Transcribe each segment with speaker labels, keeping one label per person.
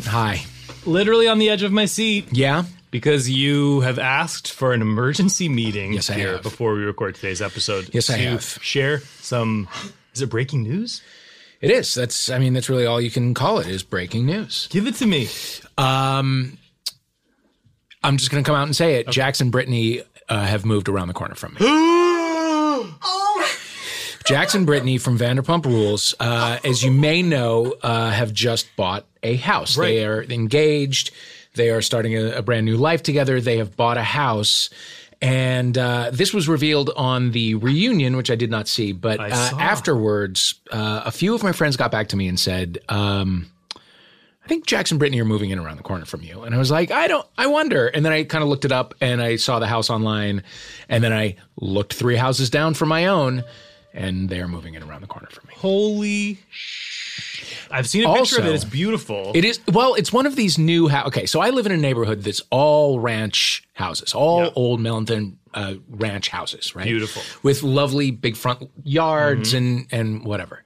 Speaker 1: Dave.
Speaker 2: Hi.
Speaker 1: Literally on the edge of my seat
Speaker 2: Yeah.
Speaker 1: because you have asked for an emergency meeting
Speaker 2: Yes, I
Speaker 1: here
Speaker 2: have.
Speaker 1: before we record today's episode.
Speaker 2: Yes, I have.
Speaker 1: Share some. Is it breaking news?
Speaker 2: It is. That's. I mean, that's really all you can call it is breaking news.
Speaker 1: Give it to me.
Speaker 2: I'm just going to come out and say it. Jax and Brittany uh, have moved around the corner from me. Jax and Brittany from Vanderpump Rules, uh, as you may know, uh, have just bought a house.
Speaker 1: Right.
Speaker 2: They are engaged. They are starting a, a brand new life together. They have bought a house. And uh, this was revealed on the reunion, which I did not see. But uh, afterwards, uh, a few of my friends got back to me and said, um, I think Jax and Brittany are moving in around the corner from you. And I was like, I don't, I wonder. And then I kind of looked it up and I saw the house online. And then I looked three houses down for my own and they're moving in around the corner from me.
Speaker 1: Holy. sh- I've seen a picture of
Speaker 2: Also-
Speaker 1: it. It's beautiful.
Speaker 2: It is, well, it's one of these new, hou- okay, so I live in a neighborhood that's all ranch houses, all
Speaker 1: Yeah.
Speaker 2: old Millington uh, ranch houses, right?
Speaker 1: Beautiful.
Speaker 2: With lovely big front yards and, and whatever.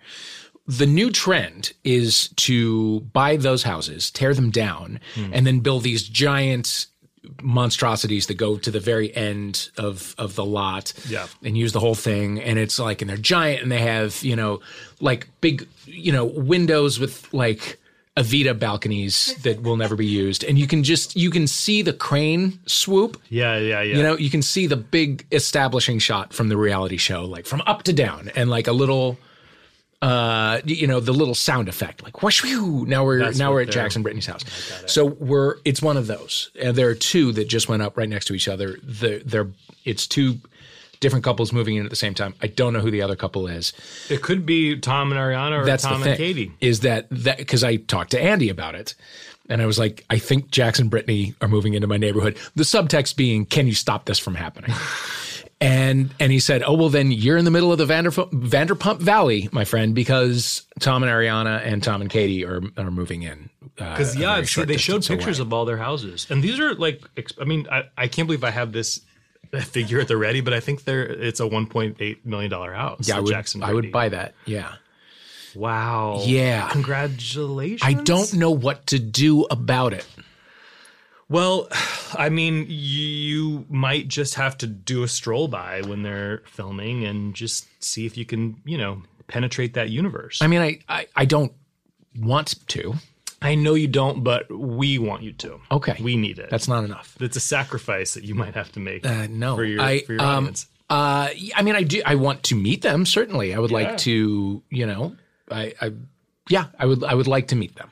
Speaker 2: The new trend is to buy those houses, tear them down, and then build these giant monstrosities that go to the very end of of the lot
Speaker 1: Yeah.
Speaker 2: and use the whole thing and it's like and they're giant and they have you know like big you know windows with like avita balconies that will never be used and you can just you can see the crane swoop
Speaker 1: yeah, yeah, yeah.
Speaker 2: you know you can see the big establishing shot from the reality show like from up to down and like a little uh you know the little sound effect like whoosh whew. now we're
Speaker 1: That's
Speaker 2: now we're at
Speaker 1: Jax
Speaker 2: and Brittany's house. So we're it's one of those. And there are two that just went up right next to each other. The they're it's two different couples moving in at the same time. I don't know who the other couple is.
Speaker 1: It could be Tom and Ariana or
Speaker 2: that's
Speaker 1: Tom
Speaker 2: the thing
Speaker 1: and Katie.
Speaker 2: is that that because I talked to Andy about it and I was like I think Jax and Brittany are moving into my neighborhood. The subtext being can you stop this from happening and and he said oh well then you're in the middle of the Vanderpump, Vanderpump Valley my friend because Tom and Ariana and Tom and Katie are are moving in
Speaker 1: Because
Speaker 2: uh,
Speaker 1: yeah, see, they showed pictures
Speaker 2: away.
Speaker 1: of all their houses, and these are like, I mean, I, I can't believe I have this figure at the ready, but I think they're it's a 1.8 million dollar house.
Speaker 2: yeah I would
Speaker 1: Jackson
Speaker 2: I would buy that yeah
Speaker 1: Wow.
Speaker 2: Yeah.
Speaker 1: Congratulations.
Speaker 2: I don't know what to do about it
Speaker 1: Well, I mean, you might just have to do a stroll by when they're filming and just see if you can, you know, penetrate that universe.
Speaker 2: I mean I I, I don't want to
Speaker 1: I know you don't, but we want you to.
Speaker 2: Okay.
Speaker 1: We need it.
Speaker 2: that's not enough
Speaker 1: it's a sacrifice that you might have to make
Speaker 2: Uh, no,
Speaker 1: for your,
Speaker 2: I,
Speaker 1: for your
Speaker 2: um,
Speaker 1: audience.
Speaker 2: Uh, I mean, I do. I want to meet them. Certainly, I would
Speaker 1: Yeah.
Speaker 2: like to. You know, I, I, yeah, I would. I would like to meet them.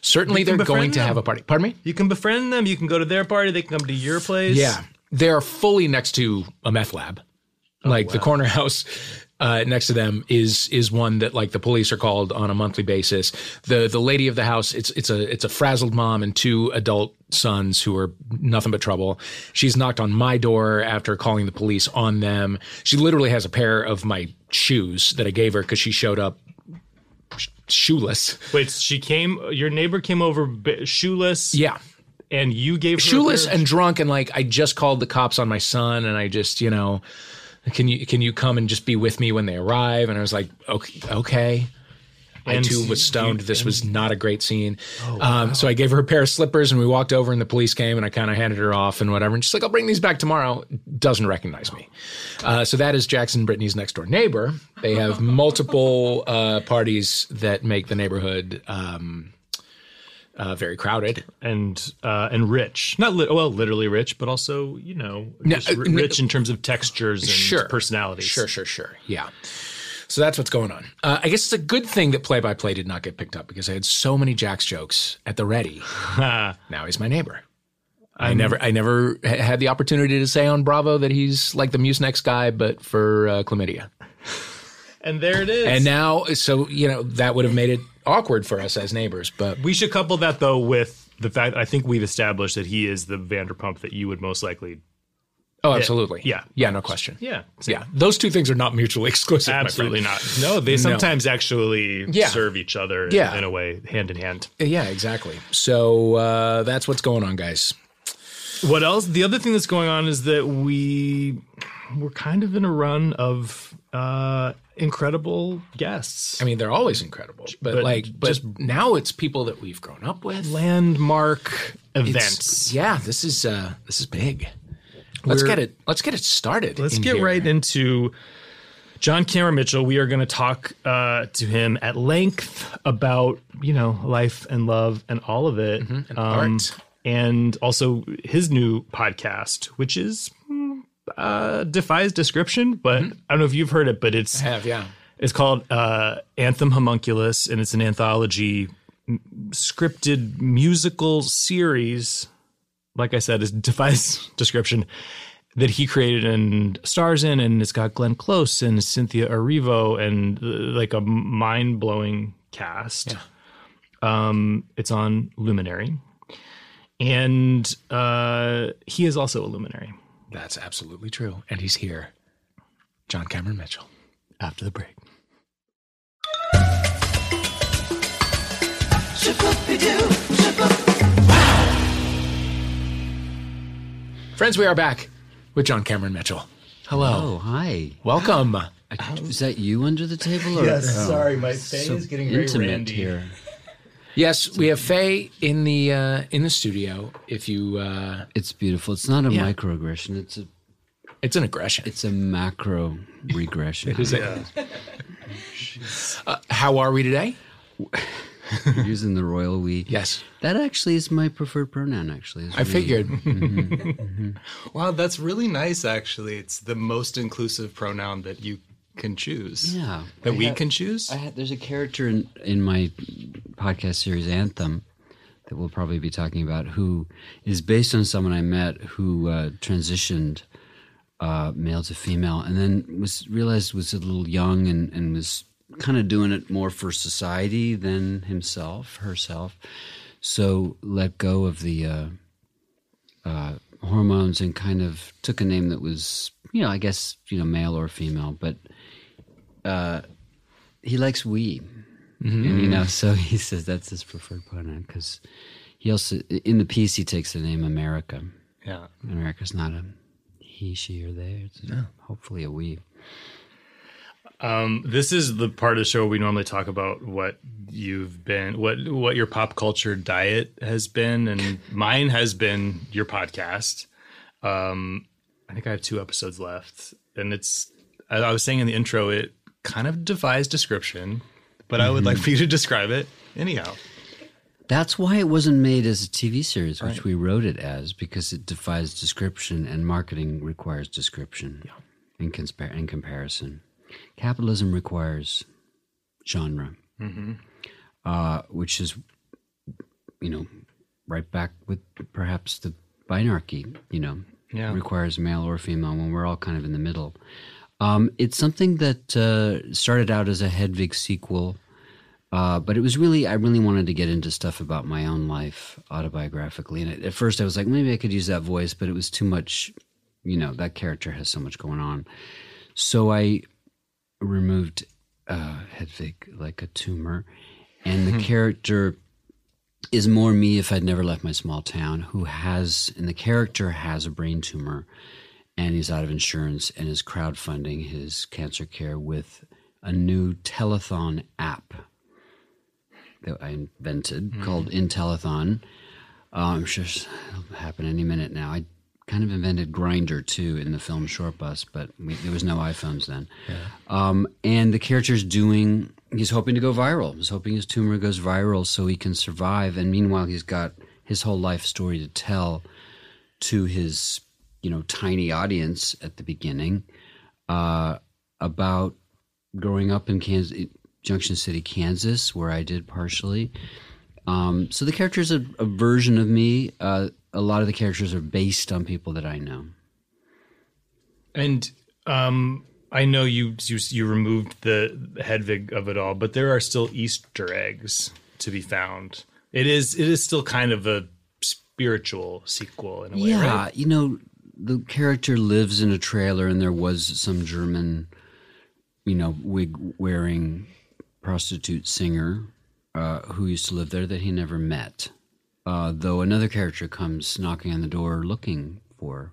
Speaker 2: Certainly, they're going to
Speaker 1: them.
Speaker 2: have a party. Pardon me.
Speaker 1: You can befriend them. You can go to their party. They can come to your place.
Speaker 2: Yeah, they're fully next to a meth lab.
Speaker 1: Oh,
Speaker 2: like the corner house uh, next to them is is one that like the police are called on a monthly basis. The the lady of the house it's it's a it's a frazzled mom and two adult sons who are nothing but trouble. She's knocked on my door after calling the police on them. She literally has a pair of my shoes that I gave her because she showed up shoeless.
Speaker 1: Wait, she came. Your neighbor came over shoeless.
Speaker 2: Yeah.
Speaker 1: And you gave
Speaker 2: shoeless and drunk and like I just called the cops on my son and I just you know can you can you come and just be with me when they arrive and I was like okay okay I too was
Speaker 1: you-
Speaker 2: stoned. This was not a great scene.
Speaker 1: Oh,
Speaker 2: um, so I gave her a pair of slippers and we walked over and the police came and I kind of handed her off and whatever. And she's like, I'll bring these back tomorrow. Doesn't recognize me. Uh, so that is Jax and Brittany's next door neighbor. They have multiple uh, parties that make the neighborhood um, uh, very crowded.
Speaker 1: and uh, and rich. Not li- well, literally rich, but also you know
Speaker 2: No,
Speaker 1: just
Speaker 2: uh,
Speaker 1: rich in terms of textures and
Speaker 2: Sure.
Speaker 1: personalities.
Speaker 2: Sure, sure, sure. Yeah. So that's what's going on. Uh, I guess it's a good thing that play by play did not get picked up because I had so many Jax jokes at the ready. now he's my neighbor. I never, I never ha- had the opportunity to say on Bravo that he's like the Mucinex guy, but for uh, chlamydia.
Speaker 1: And there it is.
Speaker 2: And now, so you know, that would have made it awkward for us as neighbors. But
Speaker 1: we should couple that though with the fact I think we've established that he is the Vanderpump that you would most likely.
Speaker 2: Oh, absolutely,
Speaker 1: Yeah.
Speaker 2: yeah, no question.
Speaker 1: Yeah.
Speaker 2: Yeah, those two things are not mutually exclusive.
Speaker 1: Absolutely not. No, they sometimes actually
Speaker 2: Yeah.
Speaker 1: serve each other
Speaker 2: Yeah.
Speaker 1: in a way, hand in hand.
Speaker 2: Yeah, exactly. So uh, that's what's going on, guys.
Speaker 1: What else? The other thing that's going on is that we we're kind of in a run of uh, incredible guests.
Speaker 2: I mean, they're always incredible, but,
Speaker 1: But
Speaker 2: like, but
Speaker 1: just-
Speaker 2: now it's people that we've grown up with.
Speaker 1: landmark
Speaker 2: It's-
Speaker 1: events.
Speaker 2: Yeah, this is uh this is big. Let's get it. Let's get it started.
Speaker 1: Let's get
Speaker 2: here.
Speaker 1: right into John Cameron Mitchell. We are going to talk uh, to him at length about you know life and love and all of it,
Speaker 2: Mm-hmm. and
Speaker 1: Um,
Speaker 2: art.
Speaker 1: and also his new podcast, which is uh, defies description. But
Speaker 2: Mm-hmm.
Speaker 1: I don't know if you've heard it, but it's
Speaker 2: I have yeah.
Speaker 1: it's called uh, Anthem Homunculus, and it's an anthology m- scripted musical series. Like I said, it defies description that he created and stars in, and it's got Glenn Close and Cynthia Erivo and uh, like a mind blowing cast. Um, it's on Luminary, and uh, he is also a Luminary.
Speaker 2: That's absolutely true, and he's here. John Cameron Mitchell.
Speaker 1: After the break.
Speaker 2: Friends, we are back with John Cameron Mitchell. Hello.
Speaker 3: Oh, hi.
Speaker 2: Welcome.
Speaker 3: Is that you under the table? Or,
Speaker 1: sorry, my face
Speaker 3: so intimate here.
Speaker 2: Yes, we have Faye in the uh, in the studio. If you, uh,
Speaker 3: It's beautiful. It's not a
Speaker 2: Yeah.
Speaker 3: microaggression. It's a
Speaker 2: it's an aggression.
Speaker 3: it's a macro regression.
Speaker 2: Is it? Uh, how are we today?
Speaker 3: Using the royal we.
Speaker 2: Yes,
Speaker 3: That actually is my preferred pronoun. Actually,
Speaker 2: I figured.
Speaker 4: Wow, that's really nice. Actually, it's the most inclusive pronoun that you can choose.
Speaker 3: Yeah.
Speaker 4: that
Speaker 3: I
Speaker 4: we
Speaker 3: had-
Speaker 4: can choose.
Speaker 3: I had, there's a character in in my podcast series Anthem that we'll probably be talking about who is based on someone I met who uh, transitioned uh, male to female and then was realized was a little young and, and was kind of doing it more for society than himself herself so let go of the uh, uh, hormones and kind of took a name that was you know I guess you know male or female but uh, he likes we, and you know, so he says that's his preferred pronoun because he also in the piece he takes the name America.
Speaker 4: yeah.
Speaker 3: America's not a he, she, or they. It's hopefully a we.
Speaker 1: Um, this is the part of the show we normally talk about what you've been, what what your pop culture diet has been, and mine has been your podcast. Um, I think I have two episodes left, and it's. I, I was saying in the intro, it kind of defies description, but I would like for you to describe it anyhow.
Speaker 3: That's why it wasn't made as a TV series, which we wrote it as, because it defies description, and marketing requires description in, conspar- in comparison. Capitalism requires genre, uh, which is, you know, right back with perhaps the binarchy, you know,
Speaker 1: Yeah.
Speaker 3: requires male or female when we're all kind of in the middle. Um, it's something that uh, started out as a Hedwig sequel. Uh, but it was really, I really wanted to get into stuff about my own life autobiographically. And at first I was like, maybe I could use that voice, but it was too much, you know, that character has so much going on. So I removed uh, Hedwig like a tumor. And the character is more me if I'd never left my small town, who has, and the character has a brain tumor and he's out of insurance and is crowdfunding his cancer care with a new telethon app that I invented called Intelethon. Uh, I'm sure it'll happen any minute now. I kind of invented Grindr too in the film Short Bus, but we, there was no iPhones then. Um, and the character's doing, he's hoping to go viral. He's hoping his tumor goes viral so he can survive. And meanwhile, he's got his whole life story to tell to his, you know, tiny audience at the beginning uh, about growing up in Kansas, Junction City, Kansas, where I did partially. Um, so the character is a, a version of me. Uh, a lot of the characters are based on people that I know.
Speaker 1: And um, I know you, you you removed the Hedwig of it all, but there are still Easter eggs to be found. It is it is still kind of a spiritual sequel in a way,
Speaker 3: yeah,
Speaker 1: right?
Speaker 3: you know, the character lives in a trailer, and there was some German, you know, wig wearing prostitute singer uh, who used to live there that he never met. Uh, though another character comes knocking on the door looking for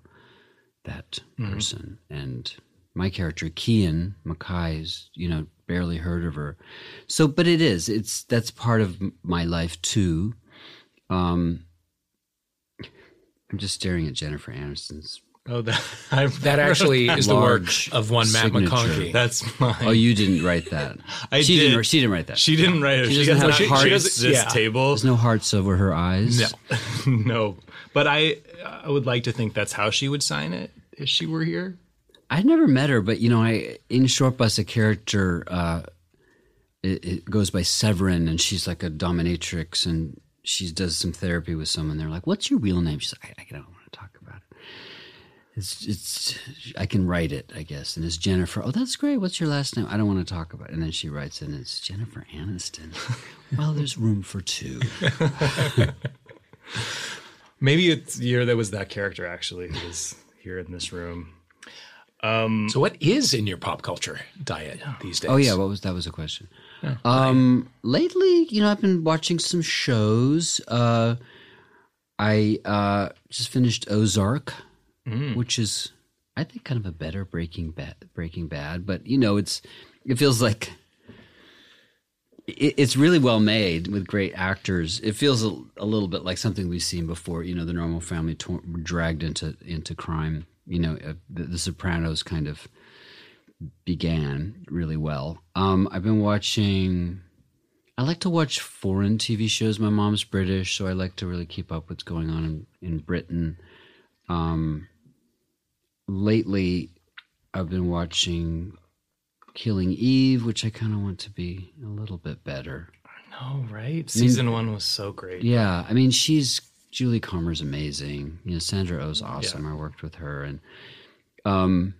Speaker 3: that person, and my character Ceann Mackay is you know barely heard of her. So, but it is it's that's part of my life too. Um, I'm just staring at Jennifer Aniston's.
Speaker 1: Oh, that I
Speaker 2: That actually is the work of one Matt
Speaker 3: signature.
Speaker 2: McConkey.
Speaker 1: That's mine.
Speaker 3: Oh, you didn't write that.
Speaker 1: I
Speaker 3: she
Speaker 1: did.
Speaker 3: Didn't, she didn't write that.
Speaker 1: She didn't write it.
Speaker 3: She
Speaker 1: She,
Speaker 3: doesn't
Speaker 1: has,
Speaker 3: have
Speaker 1: she,
Speaker 3: hearts.
Speaker 1: she has this
Speaker 2: Yeah.
Speaker 1: table.
Speaker 3: There's no hearts over her eyes.
Speaker 1: No, no. But I, I would like to think that's how she would sign it if she were here.
Speaker 3: I never met her, but you know, I in Short Bus a character uh, it, it goes by Severin, and she's like a dominatrix, and she does some therapy with someone. They're like, "What's your real name?" She's like, "I, I don't want to talk about it." It's it's I can write it, I guess, and it's Jennifer. Oh, that's great. What's your last name? I don't want to talk about it. And then she writes it, and it's Jennifer Aniston. well, there's room for two.
Speaker 1: Maybe it's the year that was that character actually who was here in this room.
Speaker 2: so, what is in your pop culture diet these days?
Speaker 3: Oh yeah, what was that? Was a question. Um, lately, you know, I've been watching some shows. Uh, I uh, just finished Ozark, which is, I think, kind of a better Breaking Bad. Breaking Bad, but you know, it's it feels like it, it's really well made with great actors. It feels a, a little bit like something we've seen before. You know, the normal family dragged into into crime. You know, uh, the, the Sopranos kind of began really well. Um, I've been watching. I like to watch foreign TV shows. My mom's British, so I like to really keep up what's going on in, in Britain. Um, lately, I've been watching Killing Eve, which I kind of want to be a little bit better.
Speaker 1: I know, right? Season one was so great.
Speaker 3: Yeah, I mean, she's Jodie Comer's amazing. You know, Sandra Oh's awesome. I worked with her, and um,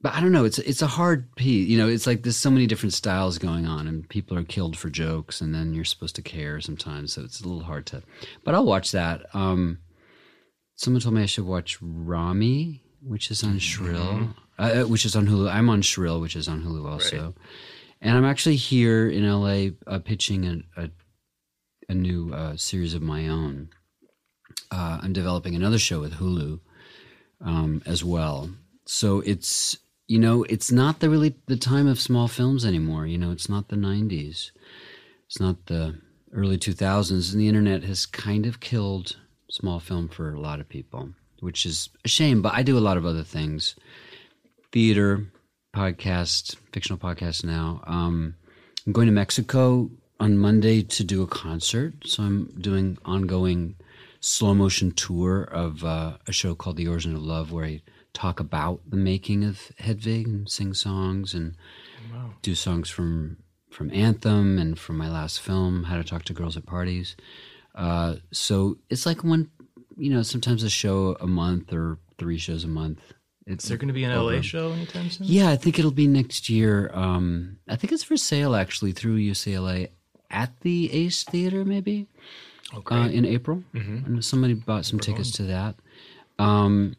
Speaker 3: but I don't know. It's it's a hard piece. You know, it's like there's so many different styles going on, and people are killed for jokes, and then you're supposed to care sometimes. So it's a little hard to. But I'll watch that. Um, someone told me I should watch Ramy, which is on Shrill, uh, which is on Hulu. I'm on Shrill, which is on Hulu also. And I'm actually here in LA uh, pitching a, a a new uh, series of my own. Uh, I'm developing another show with Hulu um, as well. So it's you know it's not the really the time of small films anymore. You know it's not the '90s. It's not the early 2000s, and the internet has kind of killed small film for a lot of people, which is a shame. But I do a lot of other things: theater, podcast, fictional podcast now. Um, I'm going to Mexico on Monday to do a concert. So I'm doing ongoing slow motion tour of uh, a show called The Origin of Love, where I talk about the making of Hedwig and sing songs and do songs from from Anthem and from my last film, How to Talk to Girls at Parties. Uh, so it's like one, you know, sometimes a show a month or three shows a month. It's
Speaker 1: Is there going to be an LA show anytime soon?
Speaker 3: yeah, I think it'll be next year. Um, I think it's for sale actually through UCLA at the Ace Theater, maybe uh, in April. And somebody bought some tickets to that. Um,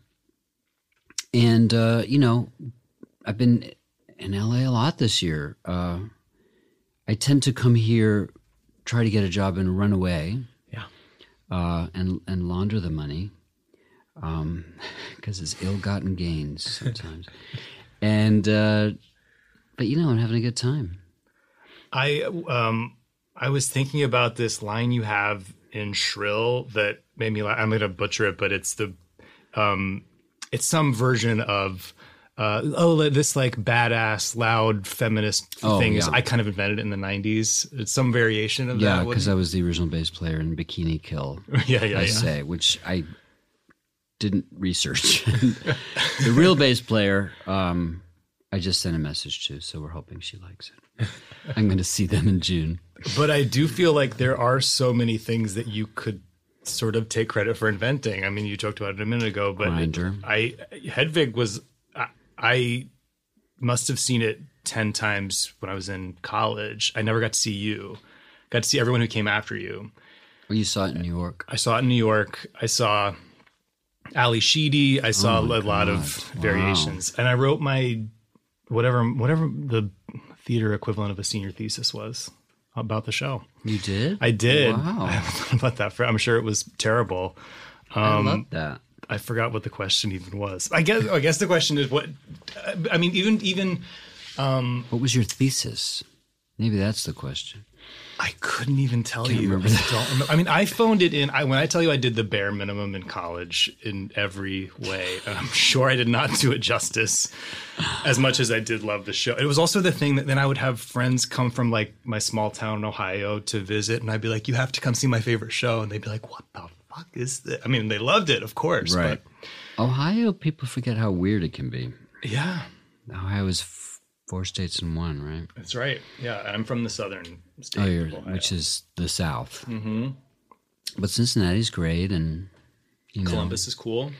Speaker 3: and uh, you know, I've been in LA a lot this year. Uh, I tend to come here, try to get a job, and run away. Uh, and and launder the money, because it's ill-gotten gains sometimes. and uh, but you know, I'm having a good time.
Speaker 1: I um I was thinking about this line you have in Shrill that made me laugh. I'm going to butcher it, but it's the um it's some version of uh, oh, this like badass, loud feminist
Speaker 3: Oh,
Speaker 1: thing is
Speaker 3: yeah.
Speaker 1: I kind of invented it in the '90s. It's some variation of
Speaker 3: Yeah,
Speaker 1: that.
Speaker 3: Yeah, because I was the original bass player in Bikini Kill.
Speaker 1: yeah, yeah,
Speaker 3: I
Speaker 1: yeah.
Speaker 3: say, which I didn't research. the real bass player, um, I just sent a message to, so we're hoping she likes it. I'm going to see them in June.
Speaker 1: But I do feel like there are so many things that you could sort of take credit for inventing. I mean, you talked about it a minute ago, but. I Hedwig was I, must have seen it ten times when I was in college. I never got to see you. Got to see everyone who came after you.
Speaker 3: Well, you saw it in New York.
Speaker 1: I saw it in New York. I saw Ally Sheedy. I saw oh a lot of variations, and I wrote my whatever whatever the theater equivalent of a senior thesis was about the show.
Speaker 3: You did?
Speaker 1: I did.
Speaker 3: Wow.
Speaker 1: I about that. For, I'm sure it was terrible.
Speaker 3: I um, love that.
Speaker 1: I forgot what the question even was. I guess I guess the question is what I mean even even um,
Speaker 3: What was your thesis? Maybe that's the question.
Speaker 1: I couldn't even tell you.
Speaker 3: remember
Speaker 1: I
Speaker 3: that.
Speaker 1: don't remember. I mean, I phoned it in. I, when I tell you I did the bare minimum in college in every way, I'm sure I did not do it justice as much as I did love the show. It was also the thing that then I would have friends come from like my small town in Ohio to visit, and I'd be like, "You have to come see my favorite show," and they'd be like, "What the fuck is this?" I mean, they loved it, of course,
Speaker 3: Right. Ohio, people forget how weird it can be.
Speaker 1: Yeah,
Speaker 3: Ohio is f- four states in one, right?
Speaker 1: that's right. Yeah, I'm from the southern state,
Speaker 3: Oh, you're,
Speaker 1: of Ohio.
Speaker 3: which is the South. Mm-hmm. But Cincinnati's great, and you know,
Speaker 1: Columbus is cool.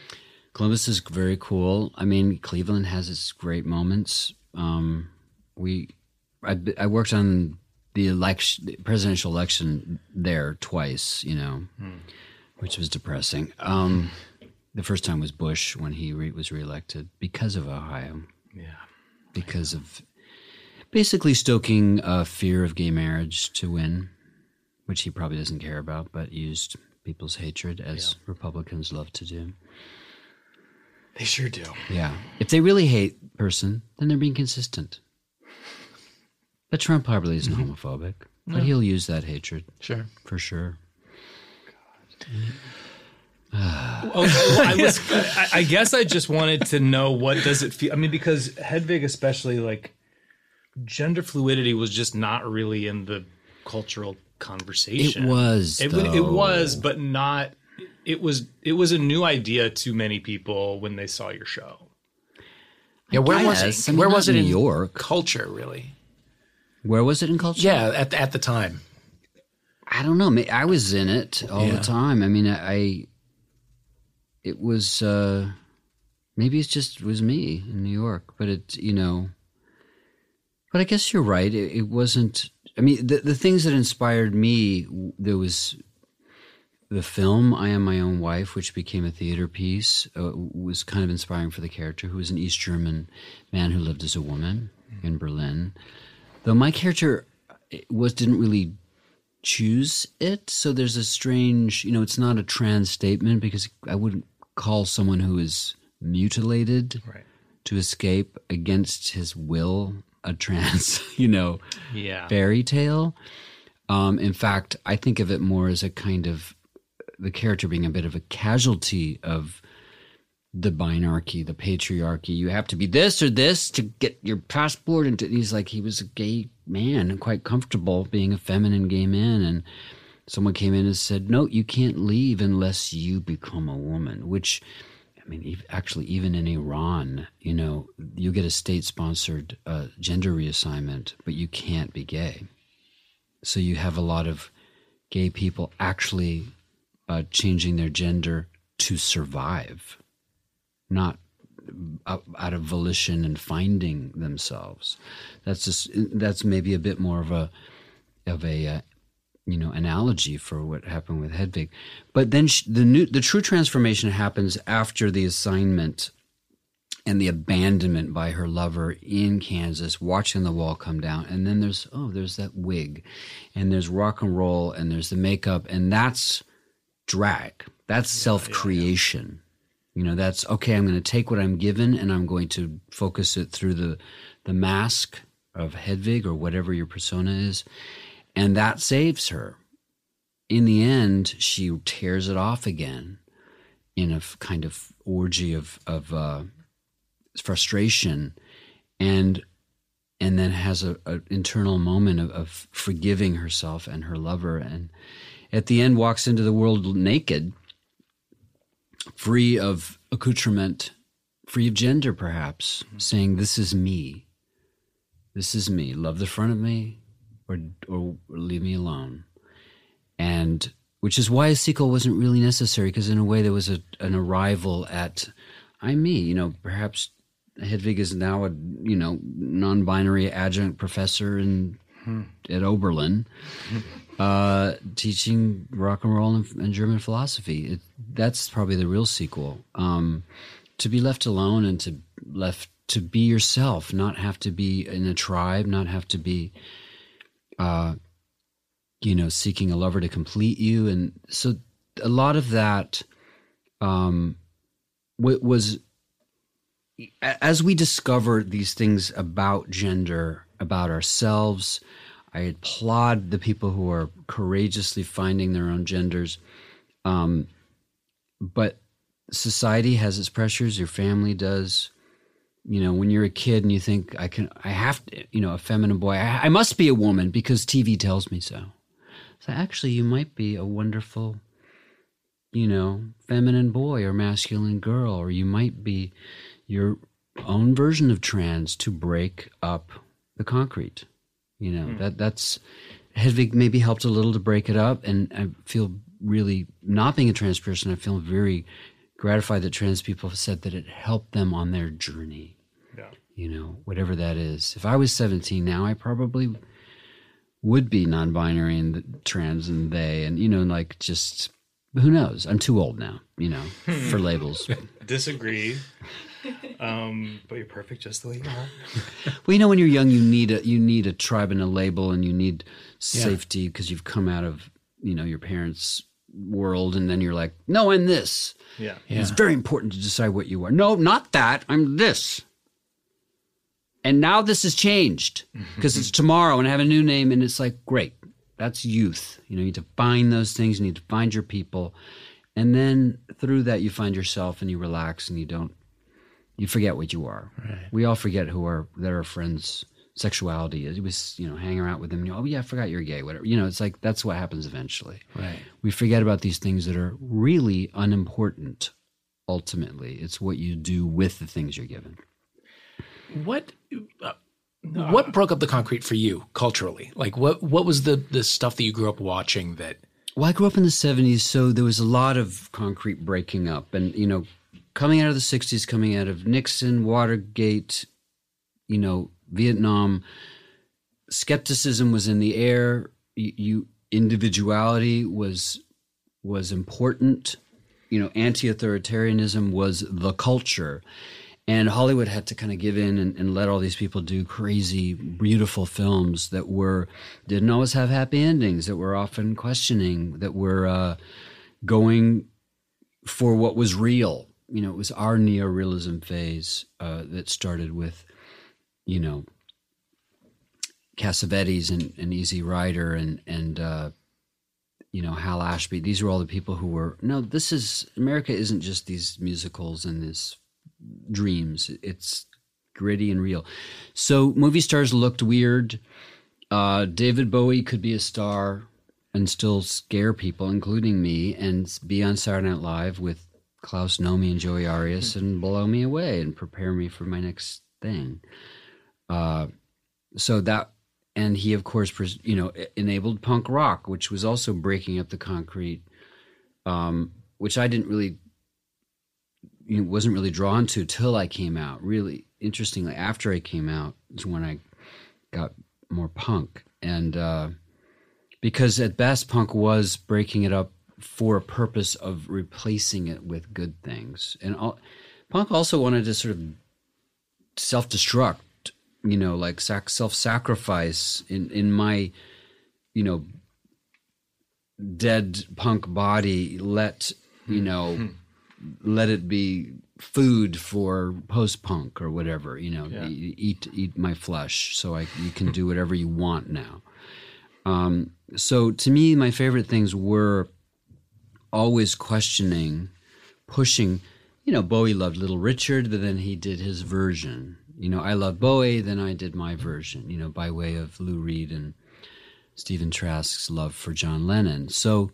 Speaker 3: Columbus is very cool. I mean, Cleveland has its great moments. Um, we, I, I worked on the election, the presidential election there twice. You know, which was depressing. Um, the first time was Bush when he re- was reelected because of Ohio,
Speaker 1: Yeah.
Speaker 3: because of basically stoking a fear of gay marriage to win, which he probably doesn't care about, but used people's hatred as Republicans love to do.
Speaker 1: They sure do.
Speaker 3: Yeah. If they really hate person, then they're being consistent. But Trump probably isn't homophobic, but he'll use that hatred
Speaker 2: Sure.
Speaker 3: for sure.
Speaker 1: Oh, well, I was. I, I guess I just wanted to know what does it feel. I mean, because Hedwig, especially like gender fluidity, was just not really in the cultural
Speaker 3: It
Speaker 1: conversation.
Speaker 3: was.
Speaker 1: It, would- it was, but not. It was. It was a new idea to many people when they saw your show.
Speaker 2: Yeah, where was
Speaker 3: guess.
Speaker 2: it?
Speaker 3: I mean,
Speaker 2: where was it
Speaker 3: in
Speaker 2: in
Speaker 3: New York?
Speaker 2: Culture, really.
Speaker 3: Where was it in culture?
Speaker 2: Yeah, at the, at the time.
Speaker 3: I don't know. I was in it all
Speaker 2: Yeah.
Speaker 3: the time. I mean, I. I- It was. uh Maybe it's just it was me in New York, but it you know. But I guess you're right. It, it wasn't. I mean, the the things that inspired me. There was the film "I Am My Own Wife," which became a theater piece, uh, was kind of inspiring for the character, who was an East German man who lived as a woman in Berlin. Though my character uh, was didn't really choose it, so there's a strange, you know, it's not a trans statement because I wouldn't call someone who is mutilated
Speaker 1: Right.
Speaker 3: to escape against his will a trans, you know,
Speaker 1: Yeah.
Speaker 3: fairy tale. Um, in fact, I think of it more as a kind of the character being a bit of a casualty of the binarchy, the patriarchy. You have to be this or this to get your passport. And he's like, he was a gay man and quite comfortable being a feminine gay man. And someone came in and said, no, you can't leave unless you become a woman, which. I mean, actually, even in Iran, you know, you get a state-sponsored uh, gender reassignment, but you can't be gay. So you have a lot of gay people actually uh, changing their gender to survive, not out out of volition and finding themselves. That's just that's maybe a bit more of a of a uh, you know analogy for what happened with Hedwig. But then sh the new the true transformation happens after the assignment and the abandonment by her lover in Kansas, watching the wall come down. And then there's oh, there's that wig, and there's rock and roll, and there's the makeup, and that's drag. That's self creation. You know, that's okay. I'm going to take what I'm given, and I'm going to focus it through the the mask of Hedwig or whatever your persona is, and that saves her. In the end, she tears it off again in a kind of orgy of of uh, frustration and and then has a, a internal moment of, of forgiving herself and her lover and at the end walks into the world naked free of accoutrement free of gender perhaps mm-hmm. saying this is me. This is me. Love the front of me or or leave me alone. And which is why a sequel wasn't really necessary because in a way there was a, an arrival at I'm me. You know, perhaps Hedwig is now a you know non-binary adjunct professor in hmm. at Oberlin, uh, teaching rock and roll and, and German philosophy. It, that's probably the real sequel. Um, to be left alone and to left to be yourself, not have to be in a tribe, not have to be uh, you know, seeking a lover to complete you. And so a lot of that um, was as we discover these things about gender, about ourselves. I applaud the people who are courageously finding their own genders. Um, but society has its pressures, your family does. You know, when you're a kid and you think, I can, I have to, you know, a feminine boy, I, I must be a woman because TV tells me so. So actually, you might be a wonderful, you know, feminine boy or masculine girl, or you might be your own version of trans to break up the concrete. You know, mm. that that's Hedwig maybe helped a little to break it up. And I feel really, not being a trans person, I feel very gratified that trans people have said that it helped them on their journey. Yeah. You know, whatever that is. If I was 17 now, I probably would be non binary and trans and they, and, you know, like just who knows? I'm too old now, you know, for labels.
Speaker 1: Disagree. Um, but you're perfect just the way you are.
Speaker 3: well, you know, when you're young, you need a you need a tribe and a label, and you need safety because yeah. you've come out of you know your parents' world, and then you're like, no, I'm this.
Speaker 1: Yeah.
Speaker 3: yeah. It's very important to decide what you are. No, not that. I'm this. And now this has changed because it's tomorrow and I have a new name, and it's like, great. That's youth. You know, you need to find those things. You need to find your people. And then through that, you find yourself and you relax and you don't you forget what you are. Right. We all forget who our that our friends' sexuality is. It was, you know, hanging out with them. You know, oh yeah, I forgot you're gay. Whatever. You know, it's like that's what happens eventually.
Speaker 2: Right.
Speaker 3: We forget about these things that are really unimportant. Ultimately, it's what you do with the things you're given.
Speaker 2: What. Uh, what broke up the concrete for you culturally? Like what what was the the stuff that you grew up watching that
Speaker 3: well, I grew up in the 70s, so there was a lot of concrete breaking up. And, you know, coming out of the 60s, coming out of Nixon, Watergate, you know, Vietnam, skepticism was in the air. You, you individuality was was important. You know, anti-authoritarianism was the culture. And Hollywood had to kind of give in and, and, let all these people do crazy, beautiful films that were didn't always have happy endings, that were often questioning, that were uh, going for what was real you know, it was our neorealism phase uh, that started with, you know, Cassavetes and, and Easy Rider and and uh, you know Hal Ashby. These are all the people who were no. This is America. Isn't just these musicals and these dreams. It's gritty and real. So movie stars looked weird. Uh, David Bowie could be a star and still scare people, including me, and be on Saturday Night Live with Klaus Nomi and Joey Arias and blow me away and prepare me for my next thing. Uh, so that, and he of course, you know, enabled punk rock, which was also breaking up the concrete, um, which I didn't really, you know, wasn't really drawn to till I came out. Really interestingly, after I came out is when I got more punk and. Uh, because at best punk was breaking it up for a purpose of replacing it with good things. And all, punk also wanted to sort of self destruct, you know, like sac- self sacrifice in in my, you know, dead punk body. Let you know, hmm. let it be food for post punk or whatever. You know, yeah. eat eat my flesh, so I you can do whatever you want now. Um, so to me, my favorite things were always questioning, pushing. You know, Bowie loved Little Richard, but then he did his version. You know, I love Bowie, then I did my version, you know, by way of Lou Reed and Stephen Trask's love for John Lennon. So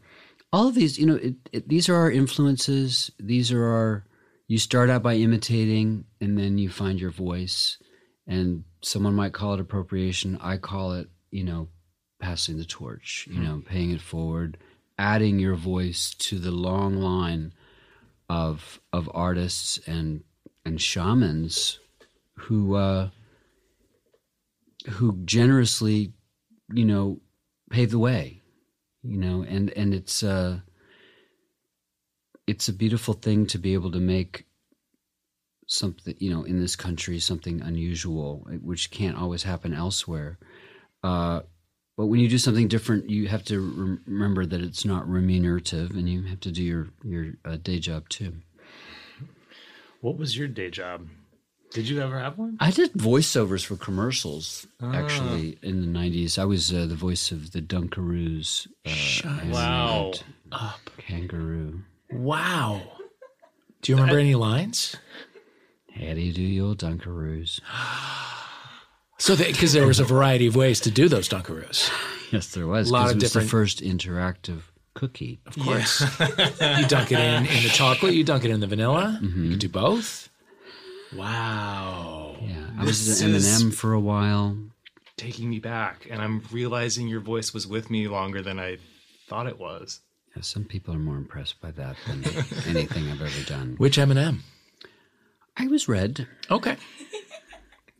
Speaker 3: all of these, you know, it, it, these are our influences. These are our, you start out by imitating and then you find your voice. And someone might call it appropriation. I call it, you know, passing the torch, you hmm. know, paying it forward adding your voice to the long line of of artists and and shamans who uh, who generously, you know, pave the way, you know, and and it's uh, it's a beautiful thing to be able to make something, you know, in this country something unusual, which can't always happen elsewhere. Uh, but when you do something different, you have to re- remember that it's not remunerative, and you have to do your your uh, day job too.
Speaker 1: What was your day job? Did you ever have one?
Speaker 3: I did voiceovers for commercials actually in the '90s. I was uh, the voice of the Dunkaroos. Uh,
Speaker 1: Wow.
Speaker 3: animated kangaroo.
Speaker 2: Wow. Do you remember any lines?
Speaker 3: How do you do your Dunkaroos?
Speaker 2: So, because there was a variety of ways to do those Dunkaroos.
Speaker 3: Yes, there was.
Speaker 2: Lot
Speaker 3: 'cause
Speaker 2: of
Speaker 3: it was
Speaker 2: different-
Speaker 3: the first interactive cookie.
Speaker 2: Of course. you dunk it in in the chocolate, you dunk it in the vanilla. You can do both. Wow.
Speaker 3: Yeah, I was
Speaker 1: This
Speaker 3: an
Speaker 1: is-
Speaker 3: M&M for a while.
Speaker 1: Taking me back, and I'm realizing your voice was with me longer than I thought it was.
Speaker 3: Yeah, some people are more impressed by that than anything I've ever done.
Speaker 2: Which M&M?
Speaker 3: I was red,
Speaker 2: Okay.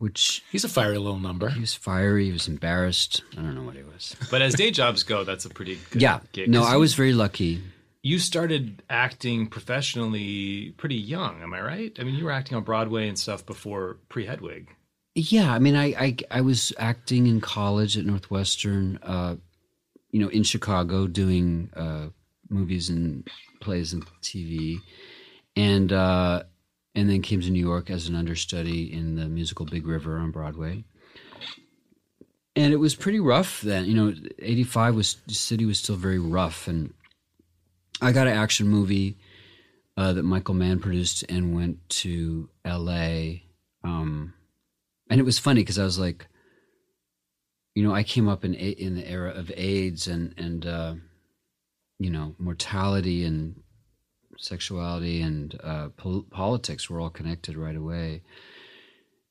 Speaker 3: Which
Speaker 2: He's a fiery little number.
Speaker 3: he was fiery. He was embarrassed. I don't know what he was.
Speaker 1: But as day jobs go, that's a pretty good
Speaker 3: Yeah,
Speaker 1: gig.
Speaker 3: no,
Speaker 1: 'Cause
Speaker 3: I was very lucky.
Speaker 1: You started acting professionally pretty young, am I right? I mean, you were acting on Broadway and stuff before pre Hedwig.
Speaker 3: Yeah, I mean, I, I I was acting in college at Northwestern, uh, you know, in Chicago, doing uh, movies and plays and TV, and uh, and then came to New York as an understudy in the musical Big River on Broadway. And it was pretty rough then. You know, eighty five was the city was still very rough, and I got an action movie uh, that Michael Mann produced and went to L.A. Um, and it was funny because I was like, you know, I came up in in the era of AIDS and and uh, you know mortality and sexuality and uh, pol- politics were all connected right away.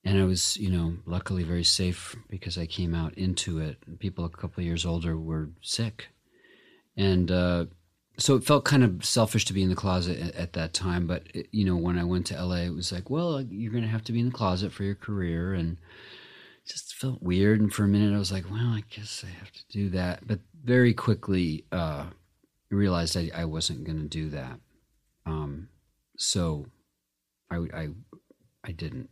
Speaker 3: And I was, you know, luckily very safe because I came out into it. People a couple years older were sick, and uh, so it felt kind of selfish to be in the closet at, at that time. But it, you know, when I went to LA, it was like, well, you're going to have to be in the closet for your career, and just felt weird. And for a minute, I was like, well, I guess I have to do that. But very quickly, uh, realized I, I wasn't going to do that. Um, so I, I, I didn't.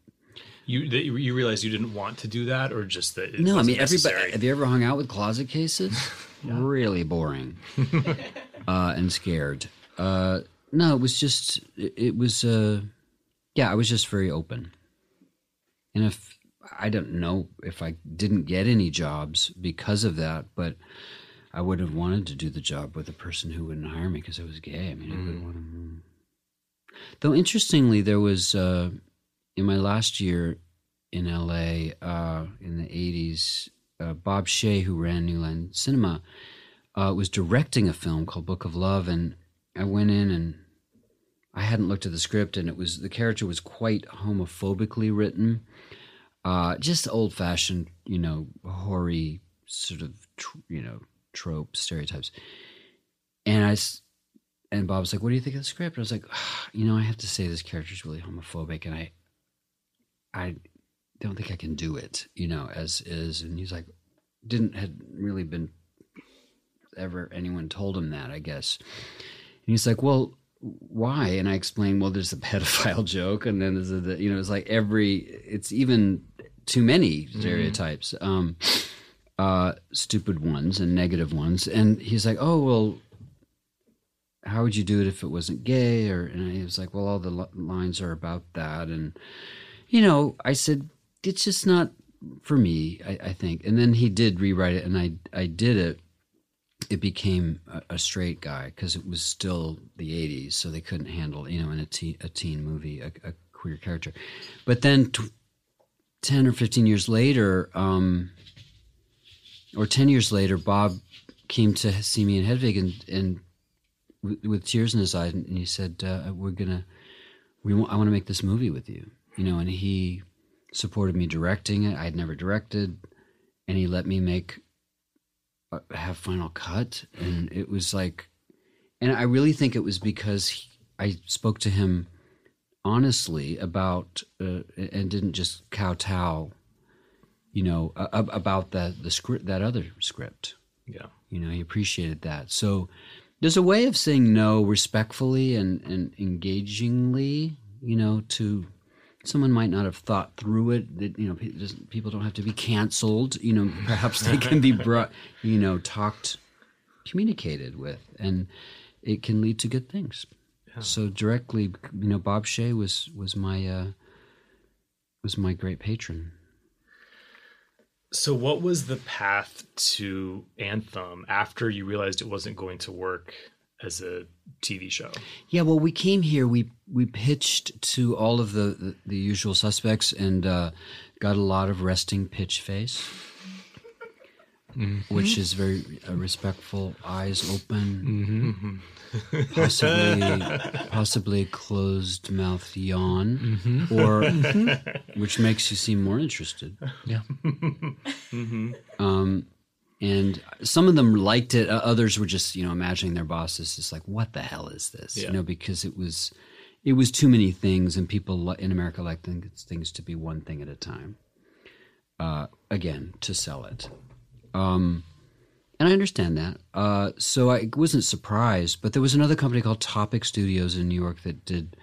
Speaker 1: You that you realized you didn't want to do that, or just that
Speaker 3: No, I mean everybody. Have you ever hung out with closet cases? Really boring uh, and scared. Uh, no, it was just it, it was. Uh, yeah, I was just very open. And if I don't know if I didn't get any jobs because of that, but I would have wanted to do the job with a person who wouldn't hire me because I was gay. I mean, I wouldn't want to. Though interestingly, there was uh, in my last year in LA uh, in the 80s, uh, Bob Shaye, who ran New Line Cinema, uh, was directing a film called Book of Love. And I went in and I hadn't looked at the script, and it was the character was quite homophobically written. Uh, just old fashioned, you know, hoary sort of, you know, trope stereotypes. And I and Bob was like, "What do you think of the script?" I was like, "Ah, "You know, I have to say this character is really homophobic, and I, I don't think I can do it, you know, as is." And he's like, "Didn't had really been ever anyone told him that, I guess." And he's like, "Well, why?" And I explained, "Well, there's a pedophile joke, and then there's a, the, you know, it's like every, it's even too many stereotypes." Um, uh, stupid ones and negative ones. And he's like, "Oh well, how would you do it if it wasn't gay?" Or and he was like, "Well, all the li- lines are about that." And you know, I said, "It's just not for me." I, I think. And then he did rewrite it, and I I did it. It became a, a straight guy because it was still the '80s, so they couldn't handle you know in a teen, a teen movie a, a queer character. But then. T- 10 or 15 years later, um, or 10 years later, Bob came to see me in Hedwig and, and with, with tears in his eyes, and he said, uh, "We're gonna, we want, I want to make this movie with you," you know. And he supported me directing it. I had never directed, and he let me make uh, have final cut, and it was like, and I really think it was because he, I spoke to him honestly about uh, and didn't just kowtow you know a- about that the script that other script
Speaker 1: yeah.
Speaker 3: you know he appreciated that so there's a way of saying no respectfully and and engagingly you know to someone might not have thought through it that you know people don't have to be canceled you know perhaps they can be brought you know talked communicated with and it can lead to good things So directly, you know, Bob Shaye was was my uh, was my great patron.
Speaker 5: So, what was the path to Anthem after you realized it wasn't going to work as a TV show?
Speaker 3: Yeah, well, we came here. We we pitched to all of the the, the usual suspects and uh, got a lot of resting pitch face, mm-hmm. which is very uh, respectful, eyes open, mm-hmm. possibly possibly closed mouth yawn, mm-hmm. or which makes you seem more interested.
Speaker 6: Yeah.
Speaker 3: Um, and some of them liked it. others were just you know imagining their bosses just like what the hell is this yeah. you know because it was it was too many things and people in America like things, things to be one thing at a time. Uh, again, to sell it. Um, and I understand that. Uh, so I wasn't surprised, but there was another company called Topic Studios in New York that did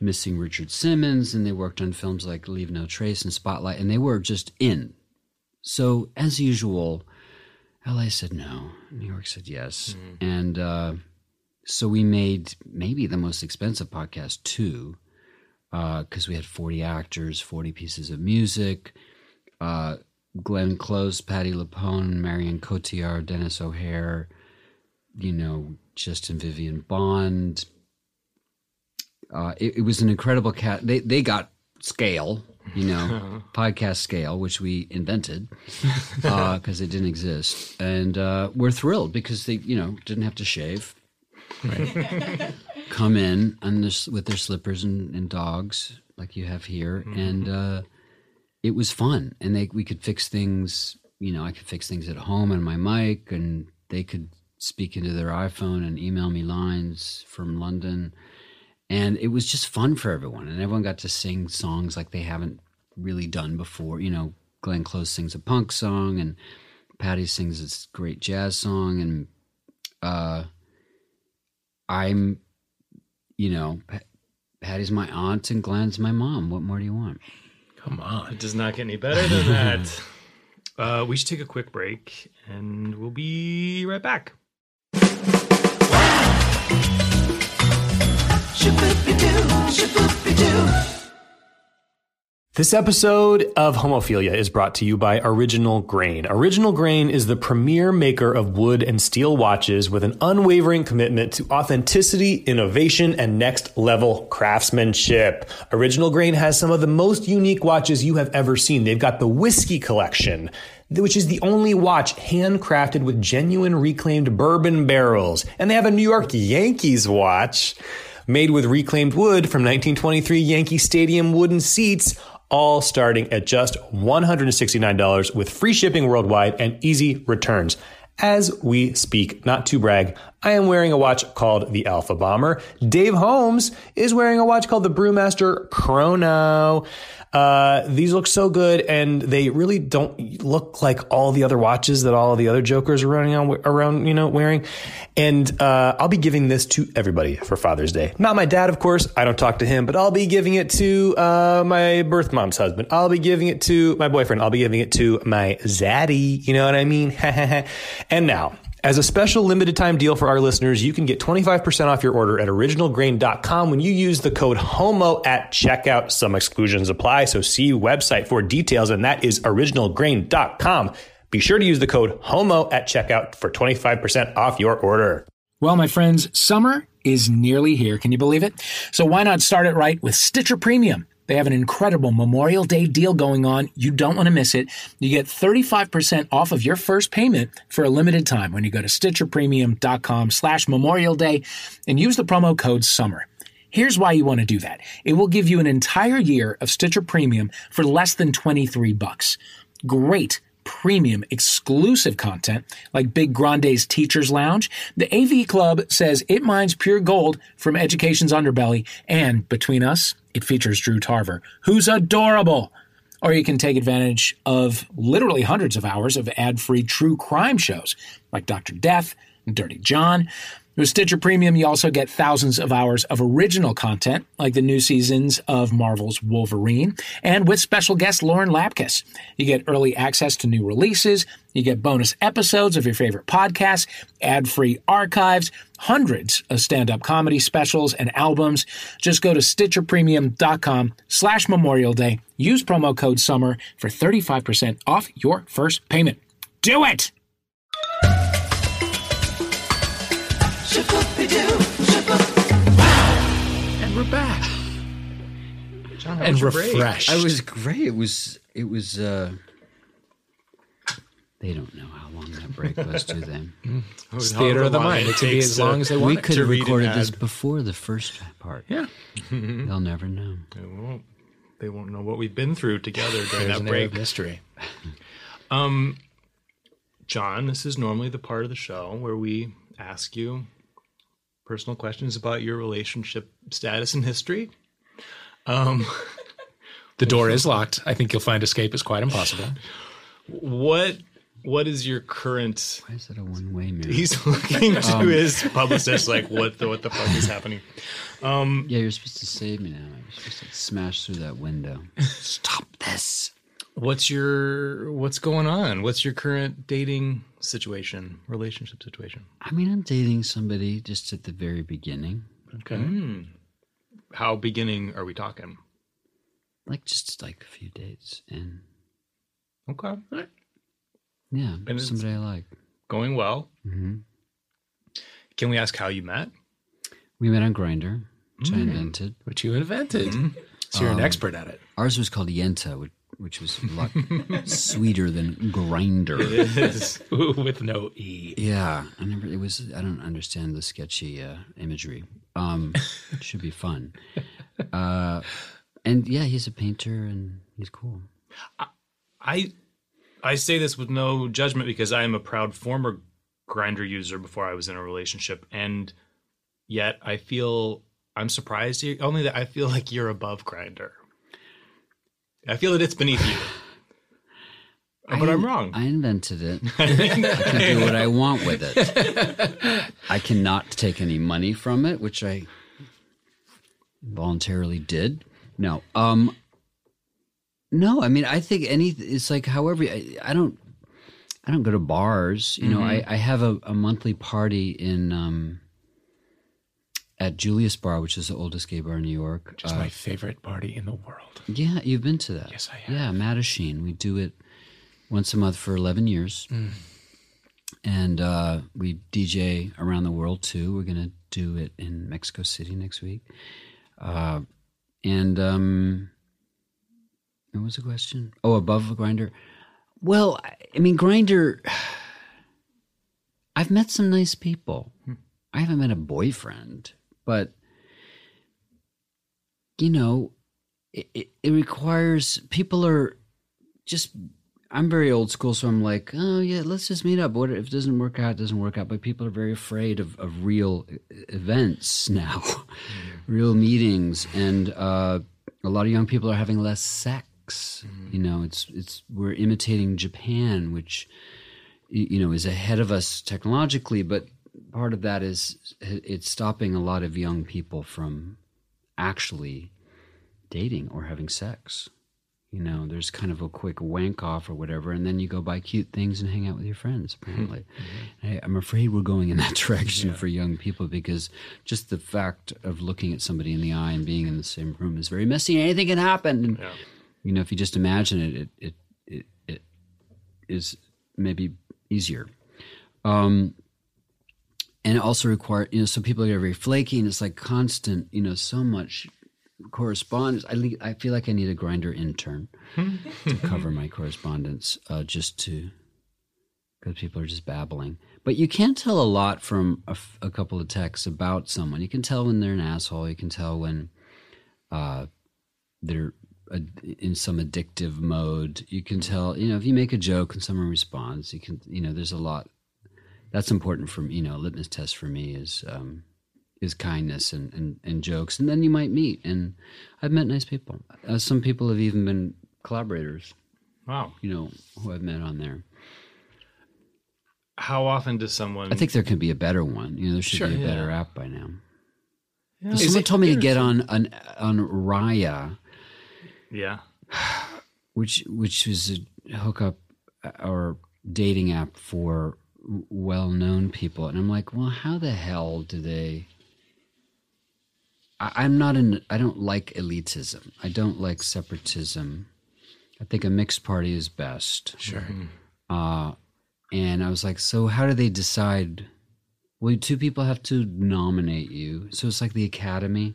Speaker 3: Missing Richard Simmons, and they worked on films like Leave No Trace and Spotlight, and they were just in. So, as usual, LA said no, New York said yes. Mm. And uh, so we made maybe the most expensive podcast, too, because uh, we had 40 actors, 40 pieces of music. Glenn Close, Patti LuPone, Marion Cotillard, Denis O'Hare, you know, Justin Vivian Bond. Uh, it, it, was an incredible cat. They they got scale, you know, podcast scale, which we invented because uh, it didn't exist, and uh, we're thrilled because they, you know, didn't have to shave. Right. Come in and with their slippers and, and, dogs like you have here, mm-hmm. and uh, it was fun. And they we could fix things. You know, I could fix things at home on my mic, and they could speak into their iPhone and email me lines from London and it was just fun for everyone and everyone got to sing songs like they haven't really done before you know glenn close sings a punk song and patti sings this great jazz song and uh i'm you know patti's my aunt and glenn's my mom what more do you want
Speaker 6: come on.
Speaker 5: It does not get any better than that. Uh we should take a quick break and we'll be right back this episode of Homophilia is brought to you by Original Grain. Original Grain is the premier maker of wood and steel watches with an unwavering commitment to authenticity, innovation, and next level craftsmanship. Original Grain has some of the most unique watches you have ever seen. They've got the Whiskey Collection which is the only watch handcrafted with genuine reclaimed bourbon barrels. And they have a New York Yankees watch made with reclaimed wood from 1923 Yankee Stadium wooden seats, all starting at just $169 with free shipping worldwide and easy returns. As we speak, not to brag, I am wearing a watch called the Alpha Bomber. Dave Holmes is wearing a watch called the Brewmaster Chrono. Uh, these look so good, and they really don't look like all the other watches that all the other Jokers are running on around, you know, wearing. And uh, I'll be giving this to everybody for Father's Day. Not my dad, of course. I don't talk to him, but I'll be giving it to uh, my birth mom's husband. I'll be giving it to my boyfriend. I'll be giving it to my zaddy. You know what I mean? and now as a special limited time deal for our listeners, you can get 25% off your order at originalgrain.com when you use the code HOMO at checkout. Some exclusions apply, so see website for details, and that is originalgrain.com. Be sure to use the code HOMO at checkout for 25% off your order.
Speaker 6: Well, my friends, summer is nearly here. Can you believe it? So why not start it right with Stitcher Premium? They have an incredible Memorial Day deal going on. You don't want to miss it. You get 35% off of your first payment for a limited time when you go to stitcherpremium.com slash Memorial Day and use the promo code SUMMER. Here's why you want to do that. It will give you an entire year of Stitcher Premium for less than 23 bucks. Great premium exclusive content like Big Grande's Teacher's Lounge, the AV Club says it mines pure gold from education's underbelly, and between us, it features Drew Tarver, who's adorable. Or you can take advantage of literally hundreds of hours of ad free true crime shows like Dr. Death, and Dirty John. With Stitcher Premium, you also get thousands of hours of original content, like the new seasons of Marvel's Wolverine, and with special guest Lauren Lapkus. You get early access to new releases, you get bonus episodes of your favorite podcasts, ad-free archives, hundreds of stand-up comedy specials and albums. Just go to stitcherpremium.com slash Memorial Day. Use promo code SUMMER for 35% off your first payment. Do it!
Speaker 2: And we're back. John, and refreshed.
Speaker 3: I was great. It was. It was. uh They don't know how long that break was, do they?
Speaker 2: It's theater of the mind. It can be as uh, long as they want.
Speaker 3: we
Speaker 2: it.
Speaker 3: could have
Speaker 1: read an
Speaker 3: recorded this
Speaker 1: ad.
Speaker 3: before the first part.
Speaker 2: Yeah.
Speaker 3: They'll never know.
Speaker 1: They won't. They won't know what we've been through together during
Speaker 2: There's
Speaker 1: that
Speaker 2: an air of
Speaker 1: break.
Speaker 2: mystery.
Speaker 1: Um, John, this is normally the part of the show where we ask you personal questions about your relationship status and history. Um,
Speaker 2: The door is locked. I think you'll find escape is quite impossible.
Speaker 1: what what is your current?
Speaker 3: Why is that a one-way mirror?
Speaker 1: He's looking to his publicist like, what the what the fuck is happening?
Speaker 3: Um, yeah, you're supposed to save me now. You're supposed to smash through that window. Stop this.
Speaker 1: What's your what's going on? What's your current dating situation, relationship situation?
Speaker 3: I mean, I'm dating somebody just at the very beginning.
Speaker 2: Okay. Hmm.
Speaker 1: How beginning are we talking?
Speaker 3: Like just like a few dates, and
Speaker 1: Okay,
Speaker 3: yeah,
Speaker 1: And
Speaker 3: somebody I like.
Speaker 1: going well.
Speaker 3: hmm
Speaker 1: Can we ask how you met?
Speaker 3: We met on Grindr, which I hmm. invented.
Speaker 2: Which you invented. Mm-hmm. So you're an um, expert at it.
Speaker 3: Ours was called Yenta, which, which was a lot sweeter than Grindr.
Speaker 2: With no E.
Speaker 3: Yeah, I never. It was. I don't understand the sketchy uh, imagery. Um, it should be fun. Uh, and yeah, he's a painter and he's cool.
Speaker 1: I I say this with no judgment because I am a proud former Grindr user before I was in a relationship and yet I feel I'm surprised you only that I feel like you're above Grindr. I feel that it's beneath you. but I'm wrong.
Speaker 3: I invented it. I can do what I want with it. I cannot take any money from it, which I voluntarily did. No, um, no. I mean, I think any. It's like however. I, I don't. I don't go to bars. You know, I, I have a, a monthly party in um, at Julius Bar, which is the oldest gay bar in New York.
Speaker 2: Which is my favorite party in the world.
Speaker 3: Yeah, you've been to that.
Speaker 2: Yes, I have.
Speaker 3: Yeah, Mattachine. We do it once a month for 11 years.
Speaker 2: Mm.
Speaker 3: And uh, we DJ around the world too. We're going to do it in Mexico City next week. Uh, and um, what was the question? Oh, above a Grindr. Well, I- I mean, Grindr. I've met some nice people. I haven't met a boyfriend, but you know, it, it, it requires people are just i'm very old school so i'm like oh yeah let's just meet up. What if it doesn't work out it doesn't work out. But people are very afraid of, of real events now real meetings. And uh, a lot of young people are having less sex. You know it's it's we're imitating japan which you know is ahead of us technologically but part of that is it's stopping a lot of young people from actually dating or having sex. You know, there's kind of a quick wank off or whatever, and then you go buy cute things and hang out with your friends. Apparently, I, I'm afraid we're going in that direction for young people because just the fact of looking at somebody in the eye and being in the same room is very messy. Anything can happen. And, You know, if you just imagine it, it it it, it is maybe easier. Um, and it also require you know some people get very flaky and it's like constant you know so much correspondence. I, le- I feel like i need a Grindr intern to cover my correspondence uh, just to because people are just babbling. But you can't tell a lot from a, f- a couple of texts about someone. You can tell when they're an asshole. You can tell when uh, they're in some addictive mode. You can tell you know if you make a joke and someone responds you can you know there's a lot that's important for me. You know, a litmus test for me is um, is kindness and, and, and jokes, and then you might meet. And I've met nice people. Uh, some people have even been collaborators.
Speaker 1: Wow.
Speaker 3: You know, who I've met on there.
Speaker 1: how often does someone?
Speaker 3: I think there can be a better one. You know, there should
Speaker 2: Sure,
Speaker 3: be a
Speaker 2: yeah.
Speaker 3: better app by now.
Speaker 1: Yeah.
Speaker 3: Someone told me to get on on on Raya,
Speaker 1: yeah.
Speaker 3: which which is a hookup uh, or dating app for well known people, and I'm like, well, how the hell do they? I, I'm not in. I don't like elitism. I don't like separatism. I think a mixed party is best.
Speaker 2: Sure.
Speaker 3: Uh, and I was like, so how do they decide? Well, two people have to nominate you, so it's like the Academy.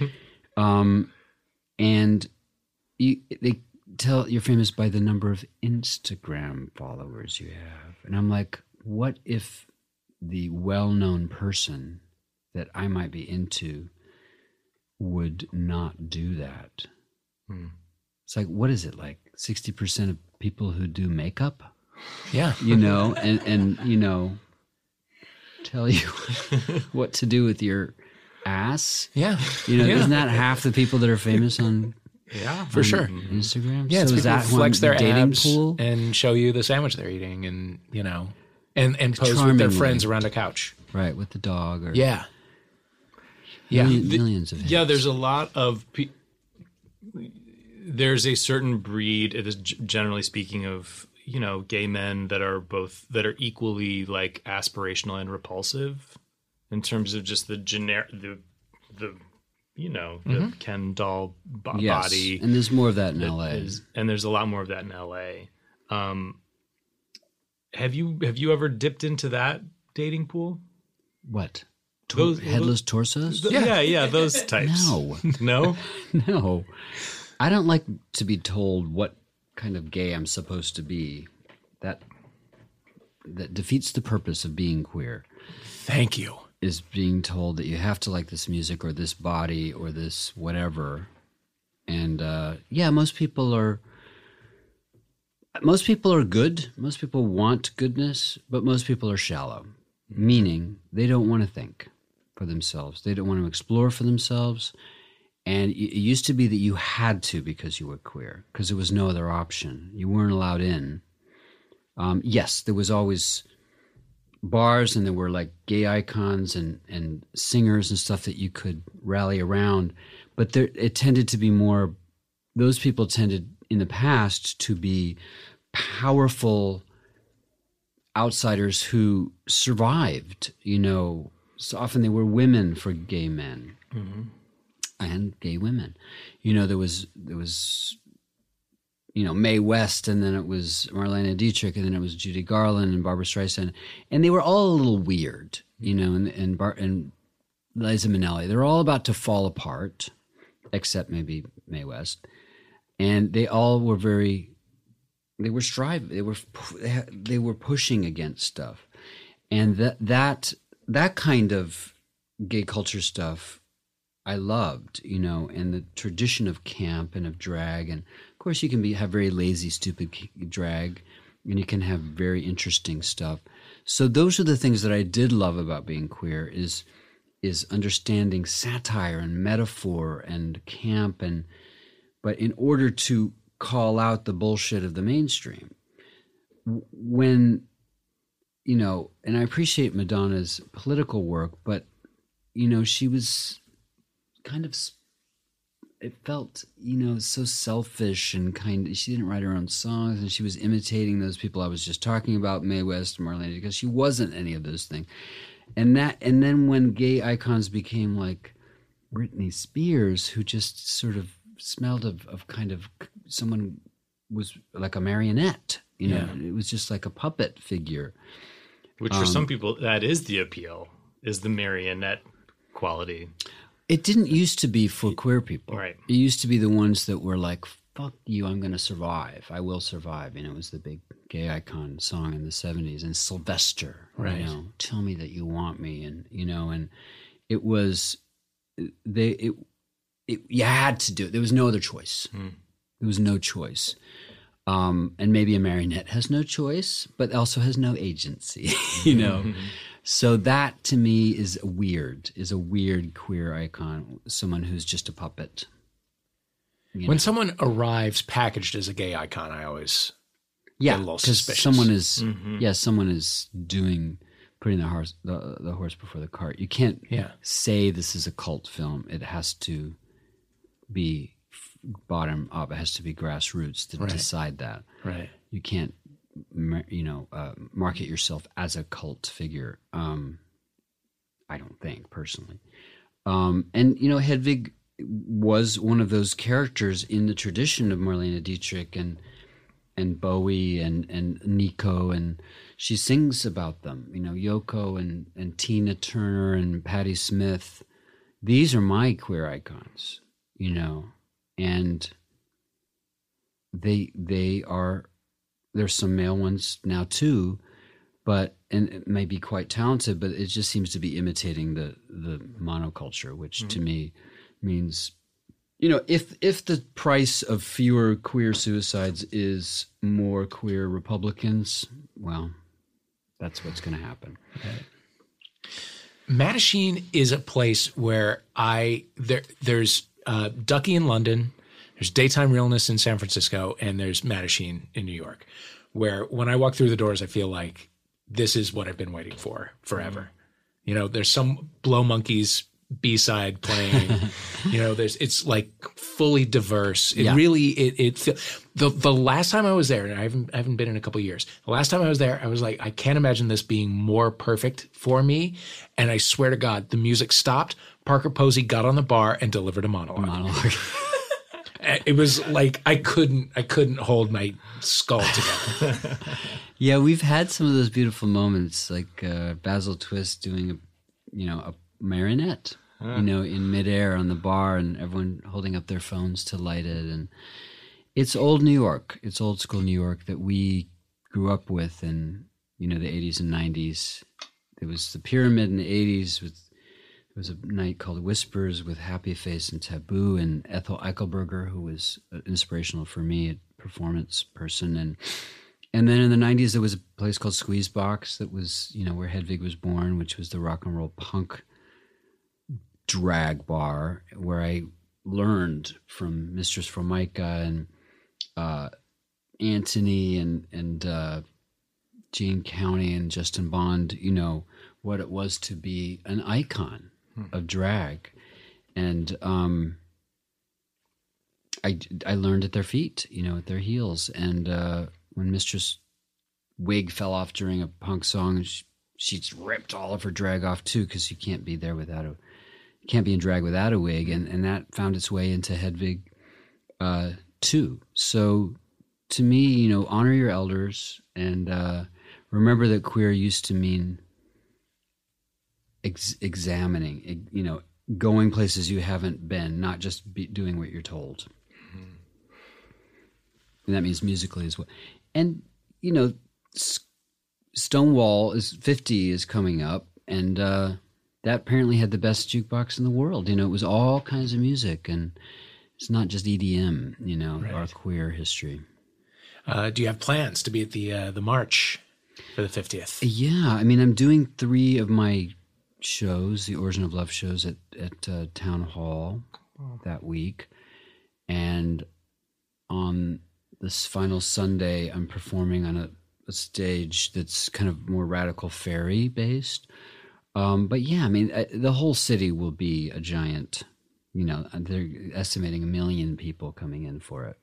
Speaker 3: um, and you they tell you're famous by the number of Instagram followers you have, and I'm like, what if the well-known person that I might be into would not do that? Hmm. It's like, what is it like? Sixty percent of people who do makeup
Speaker 2: Yeah.
Speaker 3: you know, and and you know, tell you what to do with your ass.
Speaker 2: Yeah.
Speaker 3: You know,
Speaker 2: Yeah.
Speaker 3: isn't that half the people that are famous on
Speaker 1: Yeah.
Speaker 2: For sure.
Speaker 3: Instagram?
Speaker 2: Yeah,
Speaker 3: so
Speaker 2: it's
Speaker 3: is
Speaker 2: people
Speaker 3: that
Speaker 2: flex their
Speaker 3: the dating
Speaker 2: abs
Speaker 3: pool?
Speaker 2: and show you the sandwich they're eating, and you know, and and pose with their friends around a couch.
Speaker 3: right, with the dog or
Speaker 2: Yeah. Yeah.
Speaker 3: million- millions of hits.
Speaker 1: Yeah, there's a lot of. Pe- there's a certain breed. It is generally speaking of you know gay men that are both that are equally like aspirational and repulsive in terms of just the generic the the you know the Ken doll bo-
Speaker 3: yes.
Speaker 1: body.
Speaker 3: and there's more of that in LA.
Speaker 1: is- and there's a lot more of that in LA. Um, have you have you ever dipped into that dating pool?
Speaker 3: what? Tor-
Speaker 1: Those-
Speaker 3: headless torsos?
Speaker 1: Th- yeah, yeah, those types.
Speaker 3: No,
Speaker 1: no.
Speaker 3: no. I don't like to be told what kind of gay I'm supposed to be. That that defeats the purpose of being queer.
Speaker 2: Thank you.
Speaker 3: is being told that you have to like this music or this body or this whatever. And uh, yeah, most people are. Most people are good. Most people want goodness, but most people are shallow, meaning they don't want to think for themselves. They don't want to explore for themselves. And it used to be that you had to because you were queer, because there was no other option. You weren't allowed in. Um, yes, there was always bars and there were like gay icons and and singers and stuff that you could rally around but there it tended to be more those people tended in the past to be powerful outsiders who survived you know. So often they were women for gay men mm-hmm. and gay women. You know there was there was you know Mae West, and then it was Marlene Dietrich, and then it was Judy Garland and Barbara Streisand, and they were all a little weird, you know, and and, Bar- and Liza Minnelli. They're all about to fall apart, except maybe Mae West, and they all were very. They were striving. They were they were pushing against stuff, and that that that kind of gay culture stuff I loved, you know, and the tradition of camp and of drag, and of course you can be have very lazy, stupid drag, and you can have very interesting stuff. So those are the things that I did love about being queer is is understanding satire and metaphor and camp, and but in order to call out the bullshit of the mainstream, when you know, and I appreciate Madonna's political work, but you know, she was kind of it felt you know so selfish and kind she didn't write her own songs and she was imitating those people i was just talking about mae west marlene because she wasn't any of those things. And that and then when gay icons became like britney spears who just sort of smelled of, of kind of someone was like a marionette you know it was just like a puppet figure
Speaker 1: Which for um, some people, that is the appeal, is the marionette quality.
Speaker 3: It didn't used to be for queer people.
Speaker 1: Right.
Speaker 3: It used to be the ones that were like, fuck you, I'm going to survive. I will survive. You know, it was the big gay icon song in the 70s. And Sylvester,
Speaker 2: Right.
Speaker 3: you know, tell me that you want me. And, you know, and it was, they, it, it, you had to do it. There was no other choice. There was no choice. Um, and maybe a marionette has no choice, but also has no agency, you know? So that to me is weird, is a weird queer icon, someone who's just a puppet. You
Speaker 2: When
Speaker 3: know?
Speaker 2: someone arrives packaged as a gay icon, I always
Speaker 3: Yeah,
Speaker 2: a little
Speaker 3: because
Speaker 2: suspicious.
Speaker 3: someone is
Speaker 1: Mm-hmm.
Speaker 3: yeah, someone is doing putting the horse the, the horse before the cart. You can't
Speaker 2: Yeah.
Speaker 3: say this is a cult film. It has to be bottom up. It has to be grassroots to
Speaker 2: Right.
Speaker 3: decide that.
Speaker 2: right.
Speaker 3: You can't you know uh, market yourself as a cult figure. Um, I don't think personally. Um, and you know Hedwig was one of those characters in the tradition of Marlene Dietrich and and Bowie and and Nico and she sings about them. You know Yoko and and Tina Turner and Patti Smith. These are my queer icons. You know, and they they are. There's some male ones now too, but and it may be quite talented, but it just seems to be imitating the the monoculture, which to mm-hmm. me means you know if if the price of fewer queer suicides is more queer republicans well that's what's going to happen
Speaker 2: Mattachine is a place where I there there's uh, Duckie in London, there's Daytime Realness in San Francisco, and there's Mattachine in New York. Where when I walk through the doors, I feel like this is what I've been waiting for forever. You know, there's some Blow Monkeys B side playing. you know, there's it's like fully diverse. It
Speaker 3: Yeah.
Speaker 2: really it it the the last time I was there, and I haven't I haven't been in a couple years. The last time I was there, I was like, I can't imagine this being more perfect for me. And I swear to God, the music stopped. Parker Posey got on the bar and delivered a monologue.
Speaker 3: monologue.
Speaker 2: It was like I couldn't I couldn't hold my skull together.
Speaker 3: yeah we've had some of those beautiful moments like uh, basil twist doing a you know a marionette you know in midair on the bar and everyone holding up their phones to light it. And it's old new york. It's old school new york that we grew up with in you know the 80s and 90s It was the pyramid in the 80s with there was a night called whispers with happy face and taboo and ethyl eichelberger who was uh, inspirational for me a performance person. And and then in the 90s there was a place called squeezebox that was you know where hedwig was born which was the rock and roll punk drag bar where i learned from mistress formika and uh, Anthony and and uh, Jayne County and Justin Bond, you know what it was to be an icon of drag, and um, I I learned at their feet, you know, at their heels, and uh, when Mistress wig fell off during a punk song, she, she ripped all of her drag off too, because you can't be there without a you can't be in drag without a wig, and and that found its way into Hedwig uh, too. So to me, you know, honor your elders and uh, remember that queer used to mean ex- examining, you know, going places you haven't been, not just be doing what you're told. And that means musically as well. And you know, S- Stonewall is 50 is coming up, and uh, that apparently had the best jukebox in the world. You know, it was all kinds of music, and it's not just EDM. You know, our queer history.
Speaker 2: Uh, do you have plans to be at the uh, the march for the fiftieth?
Speaker 3: Yeah, I mean, I'm doing three of my shows, the Origin of Love shows at at uh, Town Hall that week, and on this final Sunday, I'm performing on a, a stage that's kind of more radical fairy based. Um, but yeah, I mean, uh, the whole city will be a giant. You know, they're estimating a million people coming in for it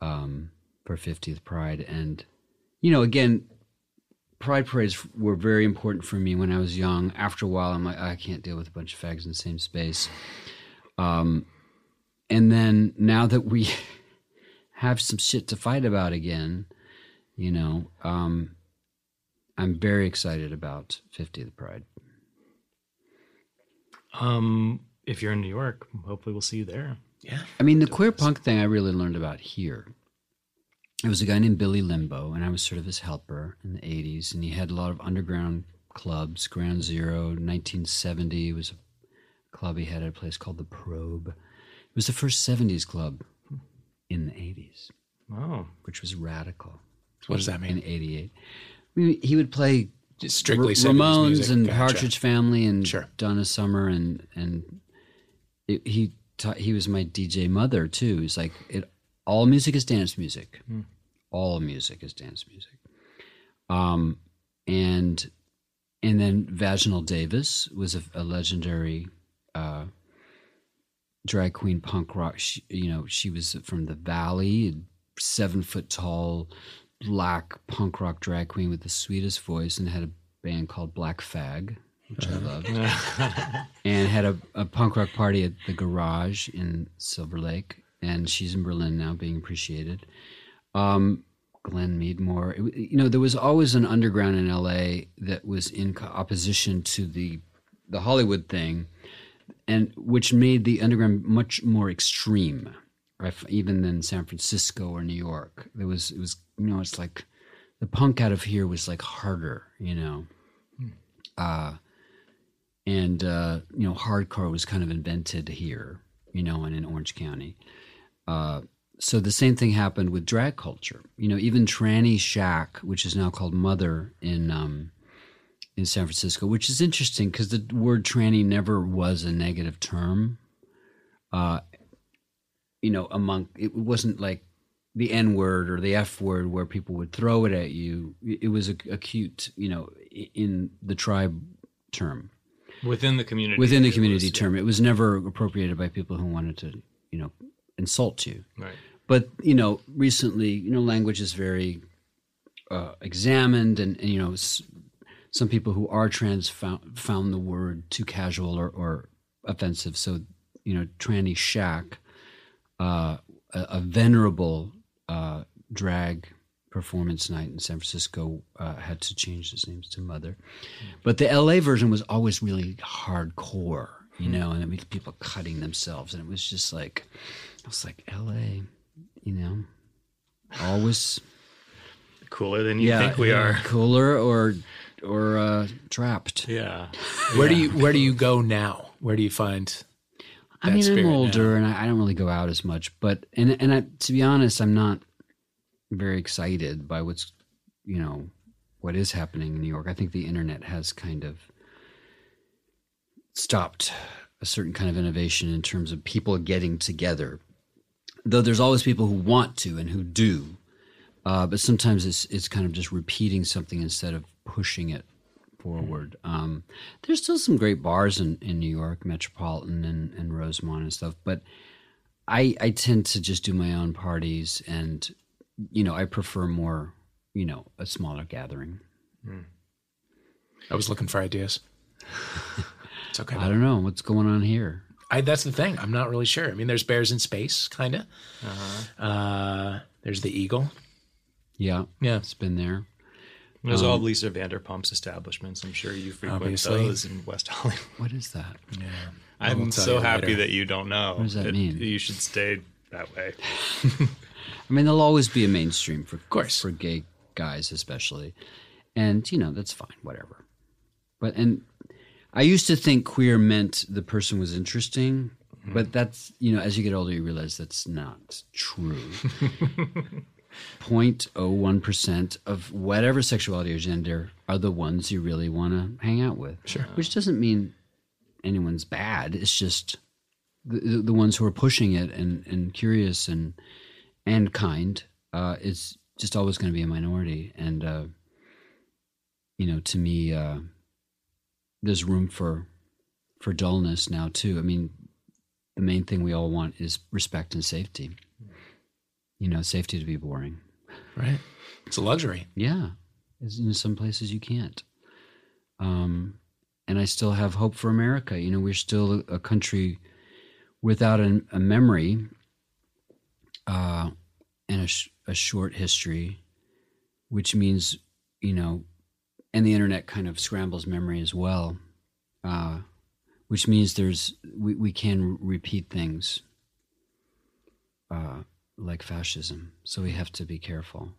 Speaker 3: um, for 50th Pride, and you know, again, pride parades were very important for me when I was young. After a while, I'm like, I can't deal with a bunch of fags in the same space. Um, and then now that we have some shit to fight about again, you know, um, I'm very excited about 50th Pride.
Speaker 5: Um, if you're in New York, hopefully we'll see you there.
Speaker 2: Yeah.
Speaker 3: I mean, the queer punk thing I really learned about here. It was a guy named Billy Limbo, and I was sort of his helper in the 80s. And he had a lot of underground clubs. Ground Zero, 1970 was a club he had at a place called The Probe. It was the first 70s club in the 80s,
Speaker 5: Oh,
Speaker 3: which was radical
Speaker 2: What does that
Speaker 3: in
Speaker 2: mean?
Speaker 3: 88. I mean, he would play
Speaker 2: Just strictly
Speaker 3: R- Ramones
Speaker 2: music.
Speaker 3: and
Speaker 2: Gotcha.
Speaker 3: Partridge Family and
Speaker 2: Sure.
Speaker 3: Donna Summer and and it, he ta- he was my DJ mother too. He's like it. All music is dance music.
Speaker 2: Hmm.
Speaker 3: all music is dance music. Um, and and then Vaginal Davis was a, a legendary uh, drag queen punk rock. She, you know, she was from the Valley, seven foot tall, black punk rock drag queen with the sweetest voice, and had a band called Black Fag, which I loved, and had a, a punk rock party at the Garage in Silver Lake. And she's in Berlin now, being appreciated. Um, Glen Meadmore. It- you know, there was always an underground in LA that was in opposition to the the Hollywood thing, and which made the underground much more extreme, right? Even than San Francisco or New York. There was it was you know it's like the punk out of here was like harder, you know. Uh, and uh, you know, hardcore was kind of invented here, you know, and in Orange County. Uh, so the same thing happened with drag culture. You know, even Tranny Shack, which is now called Mother in um, in San Francisco, which is interesting because the word tranny never was a negative term. Uh, you know, among it wasn't like the N word or the F word where people would throw it at you. It was a, a cute, you know, in the tribe term
Speaker 1: within the community.
Speaker 3: within the
Speaker 1: it
Speaker 3: community
Speaker 1: was-
Speaker 3: term. It was never appropriated by people who wanted to, you know, insult you.
Speaker 1: Right.
Speaker 3: But you know, recently, you know, language is very uh, examined, and, and you know, s- some people who are trans found, found the word too casual or, or offensive. So, you know, tranny shack, uh, a, a venerable uh, drag performance night in San Francisco, uh, had to change its names to Mother. But the LA version was always really hardcore, you know, and I mean, people cutting themselves, and it was just like, I was like, LA, you know, always
Speaker 1: Cooler than you
Speaker 3: yeah,
Speaker 1: think we
Speaker 3: yeah,
Speaker 1: are.
Speaker 3: cooler or or uh, trapped.
Speaker 1: Yeah.
Speaker 2: Where do you where do you go now? Where do you find
Speaker 3: I mean, I'm
Speaker 2: now.
Speaker 3: older and I, I don't really go out as much, but and and I, to be honest, I'm not very excited by what's you know what is happening in New York. I think the internet has kind of stopped a certain kind of innovation in terms of people getting together. Though there's always people who want to and who do, uh, but sometimes it's it's kind of just repeating something instead of pushing it forward. Um, there's still some great bars in, in New York, Metropolitan and, and Rosemont and stuff, but I I tend to just do my own parties and you know I prefer more you know a smaller gathering.
Speaker 2: I was looking for ideas. it's okay.
Speaker 3: I don't know what's going on here.
Speaker 2: I, that's the thing. I'm not really sure. I mean, there's bears in space, kind of. uh there's the eagle.
Speaker 3: Yeah,
Speaker 2: Yeah.
Speaker 3: it's been there.
Speaker 1: There's
Speaker 3: Um,
Speaker 1: all Lisa Vanderpump's establishments. I'm sure you frequent
Speaker 2: Obviously.
Speaker 1: those in West Hollywood.
Speaker 3: What is that?
Speaker 1: Yeah, I'm
Speaker 2: we'll
Speaker 1: so happy
Speaker 2: later.
Speaker 1: that you don't know. What
Speaker 3: does that mean?
Speaker 1: You should stay that way.
Speaker 3: I mean, there'll always be a mainstream for of
Speaker 2: course.
Speaker 3: for gay guys, especially, and you know that's fine, whatever. But and I used to think queer meant the person was interesting, but that's you know as you get older you realize that's not true. 0.01 percent of whatever sexuality or gender are the ones you really want to hang out with. Sure, which doesn't mean anyone's bad. It's just the, the, the ones who are pushing it and, and curious and and kind uh, is just always going to be a minority. And uh, you know, to me, uh, there's room for for dullness now too. I mean, the main thing we all want is respect and safety. You know, safety to be boring.
Speaker 2: Right. It's a luxury.
Speaker 3: Yeah, in some places you can't. Um, and I still have hope for America. You know, we're still a country without an, a memory uh, and a, sh- a short history, which means, you know, and the internet kind of scrambles memory as well, uh, which means there's we, we can repeat things uh, like fascism. So we have to be careful.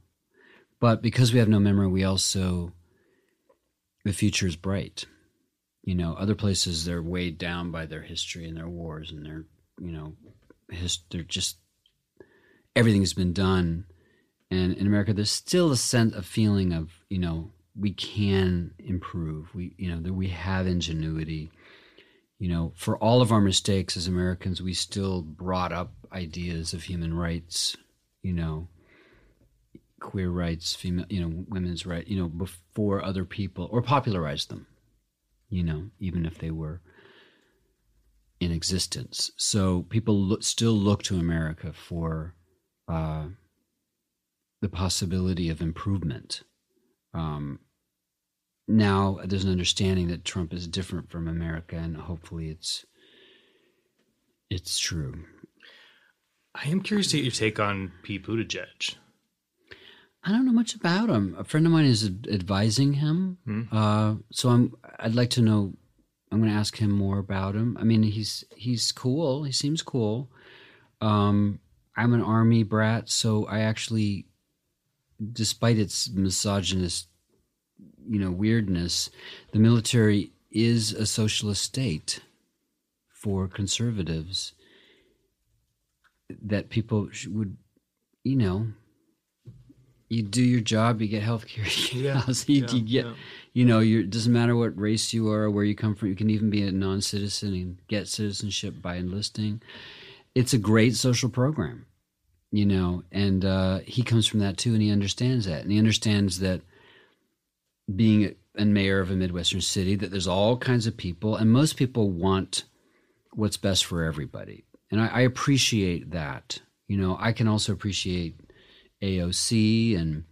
Speaker 3: But because we have no memory, we also the future is bright. You know, other places they're weighed down by their history and their wars and their, you know, his, they're just everything's been done. And in America, there's still a sense, a feeling of, you know, we can improve. We, you know, that we have ingenuity. You know, for all of our mistakes as Americans, we still brought up ideas of human rights. You know, queer rights, female, you know, women's rights, you know, before other people or popularized them, you know, even if they were in existence. So people still look to America for uh, the possibility of improvement. Um, now there's an understanding that Trump is different from America, and hopefully it's it's true.
Speaker 1: I am curious to get your take on Pete Buttigieg.
Speaker 3: I don't know much about him. A friend of mine is advising him,
Speaker 1: Hmm.
Speaker 3: uh, so I'm. I'd like to know. I'm going to ask him more about him. I mean, he's he's cool. He seems cool. Um, I'm an army brat, so I actually, despite its misogynist, you know, weirdness, the military is a socialist state for conservatives that people would, you know, you do your job, you get health care, you get housing, you, you get, you know, you it doesn't matter what race you are or where you come from. You can even be a non-citizen and get citizenship by enlisting. It's a great social program, you know, and uh, he comes from that too, and he understands that, and he understands that being a mayor of a midwestern city, that there's all kinds of people, and most people want what's best for everybody, and I, I appreciate that. You know, I can also appreciate AOC and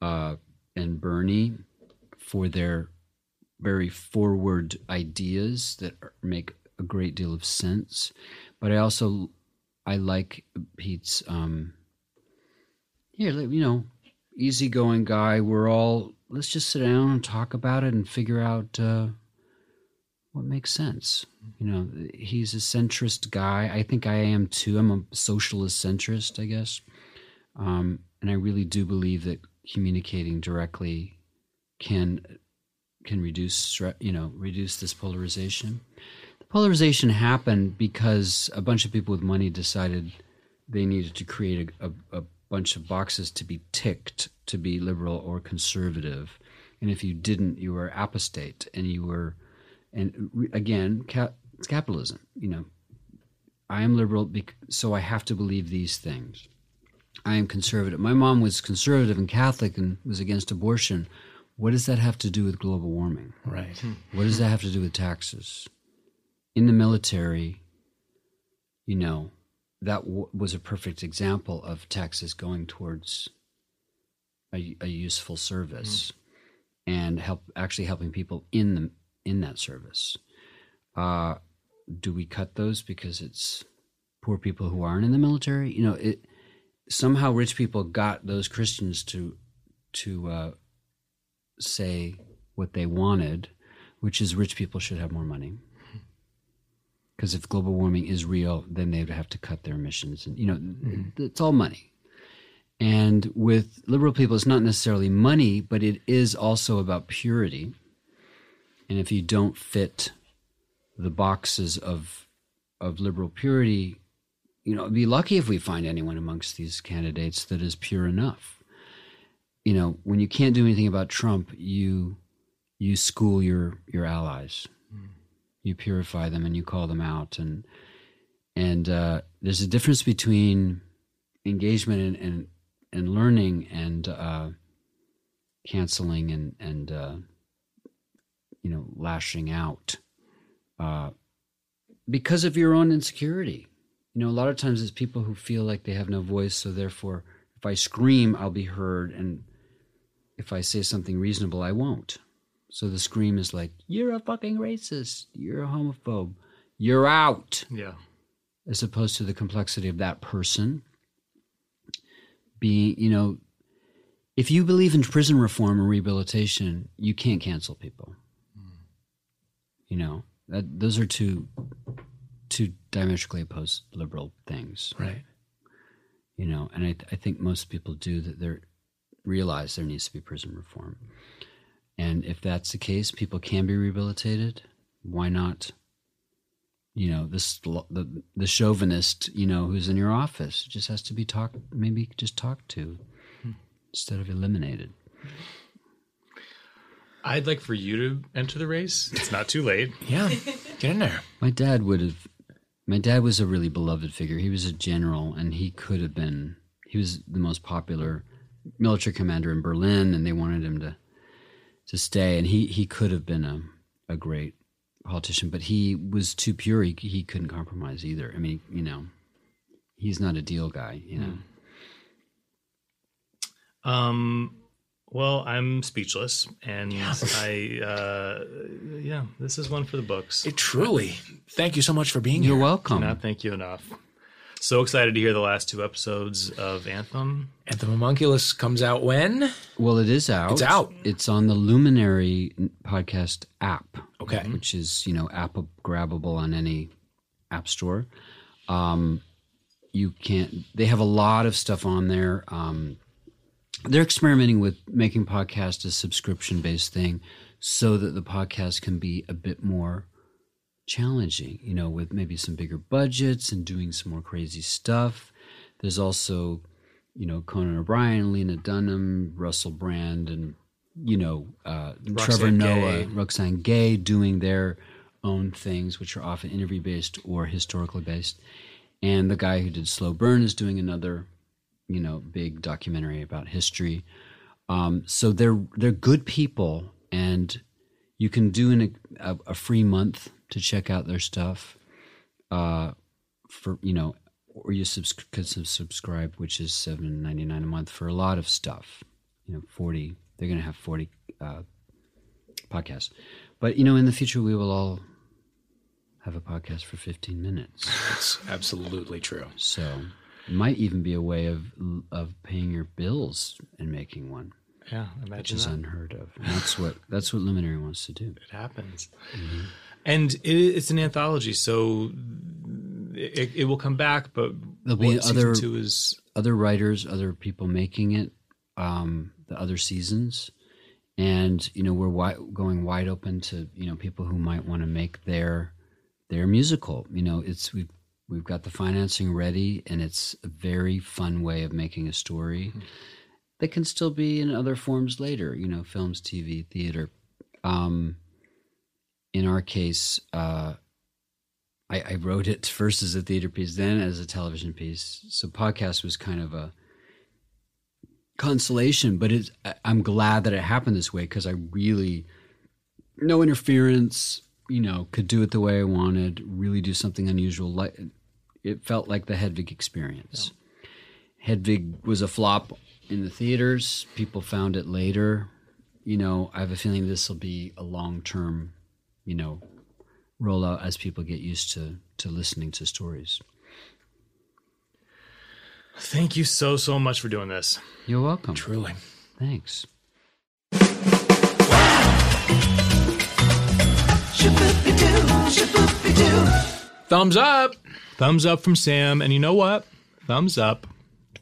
Speaker 3: uh, and Bernie for their very forward ideas that make a great deal of sense. But I also I like Pete's um, yeah, you know, easygoing guy. We're all let's just sit down and talk about it and figure out uh, what makes sense. You know, he's a centrist guy. I think I am too. I'm a socialist centrist, I guess. Um, and I really do believe that communicating directly can can reduce you know reduce this polarization. The polarization happened because a bunch of people with money decided they needed to create a, a, a bunch of boxes to be ticked to be liberal or conservative, and if you didn't, you were apostate, and you were, and again, ca- it's capitalism. You know, I am liberal, bec- so I have to believe these things. I am conservative. My mom was conservative and Catholic and was against abortion. What does that have to do with global warming?
Speaker 2: Right.
Speaker 3: What does that have to do with taxes? In the military, you know, that w- was a perfect example of taxes going towards a, a useful service and help actually helping people in the in that service. Uh, do we cut those because it's poor people who aren't in the military? You know, it somehow rich people got those Christians to to uh, say what they wanted, which is rich people should have more money. Because if global warming is real, then they would have to cut their emissions, and you know, it- it's all money. And with liberal people, it's not necessarily money, but it is also about purity. And if you don't fit the boxes of of liberal purity, you know, be lucky if we find anyone amongst these candidates that is pure enough. You know, when you can't do anything about Trump, you you school your your allies, mm. You purify them, and you call them out, and and uh, there's a difference between engagement and and, and learning and uh, canceling and and uh, you know lashing out uh, because of your own insecurity. You know, a lot of times it's people who feel like they have no voice, so therefore, if I scream, I'll be heard, and if I say something reasonable, I won't. So the scream is like, "You're a fucking racist. You're a homophobe. You're out."
Speaker 1: Yeah.
Speaker 3: as opposed to the complexity of that person being, you know, if you believe in prison reform and rehabilitation, you can't cancel people. Hmm. You know, that those are two two diametrically opposed liberal things,
Speaker 2: Right.
Speaker 3: you know, and I, I think most people do that they realize there needs to be prison reform. And if that's the case, people can be rehabilitated. Why not? You know, this the the chauvinist, you know, who's in your office just has to be talked, maybe just talked to hmm. instead of eliminated.
Speaker 1: I'd like for you to enter the race. It's not too late.
Speaker 2: Yeah. Get in there.
Speaker 3: My dad would have. My dad was a really beloved figure. He was a general, and he could have been. He was the most popular military commander in Berlin, and they wanted him to to stay. And he he could have been a a great politician, but he was too pure. He he couldn't compromise either. I mean, you know, he's not a deal guy. You know.
Speaker 1: Um, well, I'm speechless, and I, uh, yeah, this is one for the books.
Speaker 2: It truly. Thank you so much for being here.
Speaker 3: You're welcome.
Speaker 1: Cannot thank you enough. So excited to hear the last two episodes of Anthem.
Speaker 2: Anthem Homunculus comes out when?
Speaker 3: Well, it is out.
Speaker 2: It's out.
Speaker 3: It's on the Luminary podcast app.
Speaker 2: Okay.
Speaker 3: Which is, you know, app grabbable on any app store. Um, you can't, they have a lot of stuff on there. Um, they're experimenting with making podcast a subscription based thing so that the podcast can be a bit more challenging, you know, with maybe some bigger budgets and doing some more crazy stuff. There's also, you know, Conan O'Brien, Lena Dunham, Russell Brand, and, you know, uh, Trevor Noah,
Speaker 1: Gay.
Speaker 3: Roxane Gay doing their own things, which are often interview based or historically based. And the guy who did Slow Burn is doing another, you know, big documentary about history. Um, so they're they're good people, and you can do an, a, a free month to check out their stuff. Uh, for you know, or you subs- could subscribe, which is seven ninety nine a month for a lot of stuff. You know, forty. They're going to have forty uh, podcasts, but you know, in the future, we will all have a podcast for fifteen minutes.
Speaker 2: It's absolutely true.
Speaker 3: So it might even be a way of of paying your bills and making one,
Speaker 1: Yeah,
Speaker 3: which
Speaker 1: imagine
Speaker 3: is
Speaker 1: that.
Speaker 3: unheard of. And that's what that's what Luminary wants to do.
Speaker 1: it happens. And it, it's an anthology, so it, it will come back. But
Speaker 3: There'll be other-
Speaker 1: is
Speaker 3: Other writers, other people making it, um, the other seasons, and you know we're wi- going wide open to you know people who might want to make their their musical. You know, it's we've we've got the financing ready, and it's a very fun way of making a story that can still be in other forms later. You know, films, TV, theater. Um, in our case, uh, I, I wrote it first as a theater piece, then as a television piece. So podcast was kind of a consolation, but it's, I'm glad that it happened this way because I really no interference. You know, could do it the way I wanted. Really do something unusual. Like it felt like the Hedwig experience. Hedwig was a flop in the theaters. People found it later. You know, I have a feeling this will be a long term, you know, roll out as people get used to to listening to stories.
Speaker 1: Thank you so so much for doing this.
Speaker 3: You're welcome.
Speaker 2: Truly.
Speaker 3: Thanks.
Speaker 2: Thumbs up.
Speaker 1: Thumbs up from Sam, and you know what? Thumbs up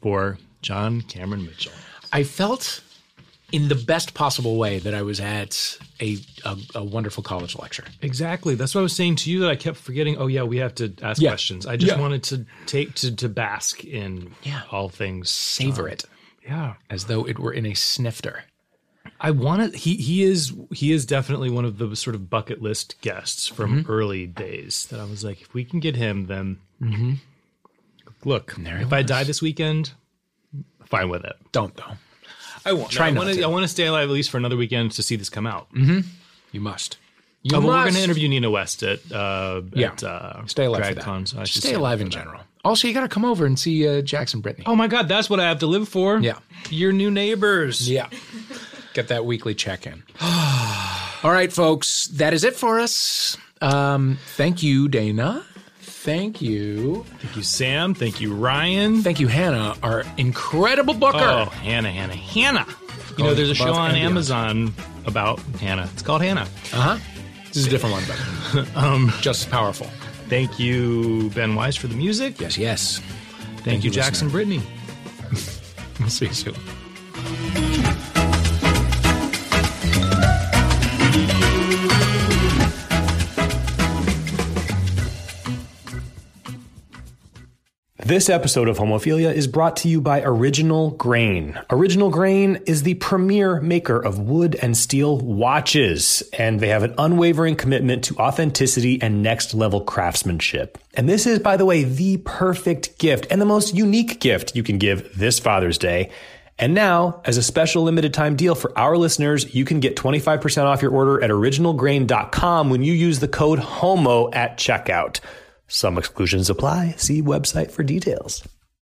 Speaker 1: for John Cameron Mitchell.
Speaker 2: I felt in the best possible way that I was at a, a, a wonderful college lecture.
Speaker 1: Exactly. That's what I was saying to you that I kept forgetting. Oh yeah, we have to ask
Speaker 2: Yeah.
Speaker 1: questions. I just
Speaker 2: Yeah.
Speaker 1: wanted to take to to bask in
Speaker 2: Yeah.
Speaker 1: all things.
Speaker 2: Savor uh, it
Speaker 1: Yeah.
Speaker 2: as though it were in a snifter.
Speaker 1: I want to. He he is he is definitely one of the sort of bucket list guests from mm-hmm. early days. That I was like, if we can get him, then mm-hmm. look.
Speaker 2: there he
Speaker 1: if I die this weekend, fine with it.
Speaker 2: Don't though.
Speaker 1: I won't.
Speaker 2: Try
Speaker 1: I want
Speaker 2: to.
Speaker 1: I want to stay alive at least for another weekend to see this come out.
Speaker 2: You must. You
Speaker 1: Uh, but we're going to interview Nina West at uh,
Speaker 2: Yeah.
Speaker 1: at uh,
Speaker 2: Stay alive for that.
Speaker 1: DragCon, so I should
Speaker 2: Stay alive in general. Also, you got to come over and see uh, Jax and Brittany.
Speaker 1: Oh my God, that's what I have to live for.
Speaker 2: Yeah.
Speaker 1: your new neighbors.
Speaker 2: Yeah. Get that weekly check in. All right, folks, that is it for us. Um, thank you, Dana. Thank you.
Speaker 1: Thank you, Sam. Thank you, Ryan.
Speaker 2: Thank you, Hannah, our incredible booker.
Speaker 1: Oh, Hannah, Hannah, Hannah. You know, there's a show on. Amazon about Hannah. It's called Hannah.
Speaker 2: Uh huh. This is a different one, but um, just as powerful.
Speaker 1: Thank you, Ben Wise, for the music.
Speaker 2: Yes, yes.
Speaker 1: Thank, you,
Speaker 2: you,
Speaker 1: Jax and Brittany.
Speaker 2: We'll see you soon.
Speaker 7: This episode of Homophilia is brought to you by Original Grain. Original Grain is the premier maker of wood and steel watches, and they have an unwavering commitment to authenticity and next level craftsmanship. And this is, by the way, the perfect gift and the most unique gift you can give this Father's Day.
Speaker 5: And now, as a special limited time deal for our listeners, you can get 25% off your order at originalgrain.com when you use the code HOMO at checkout. Some exclusions apply. See website for details.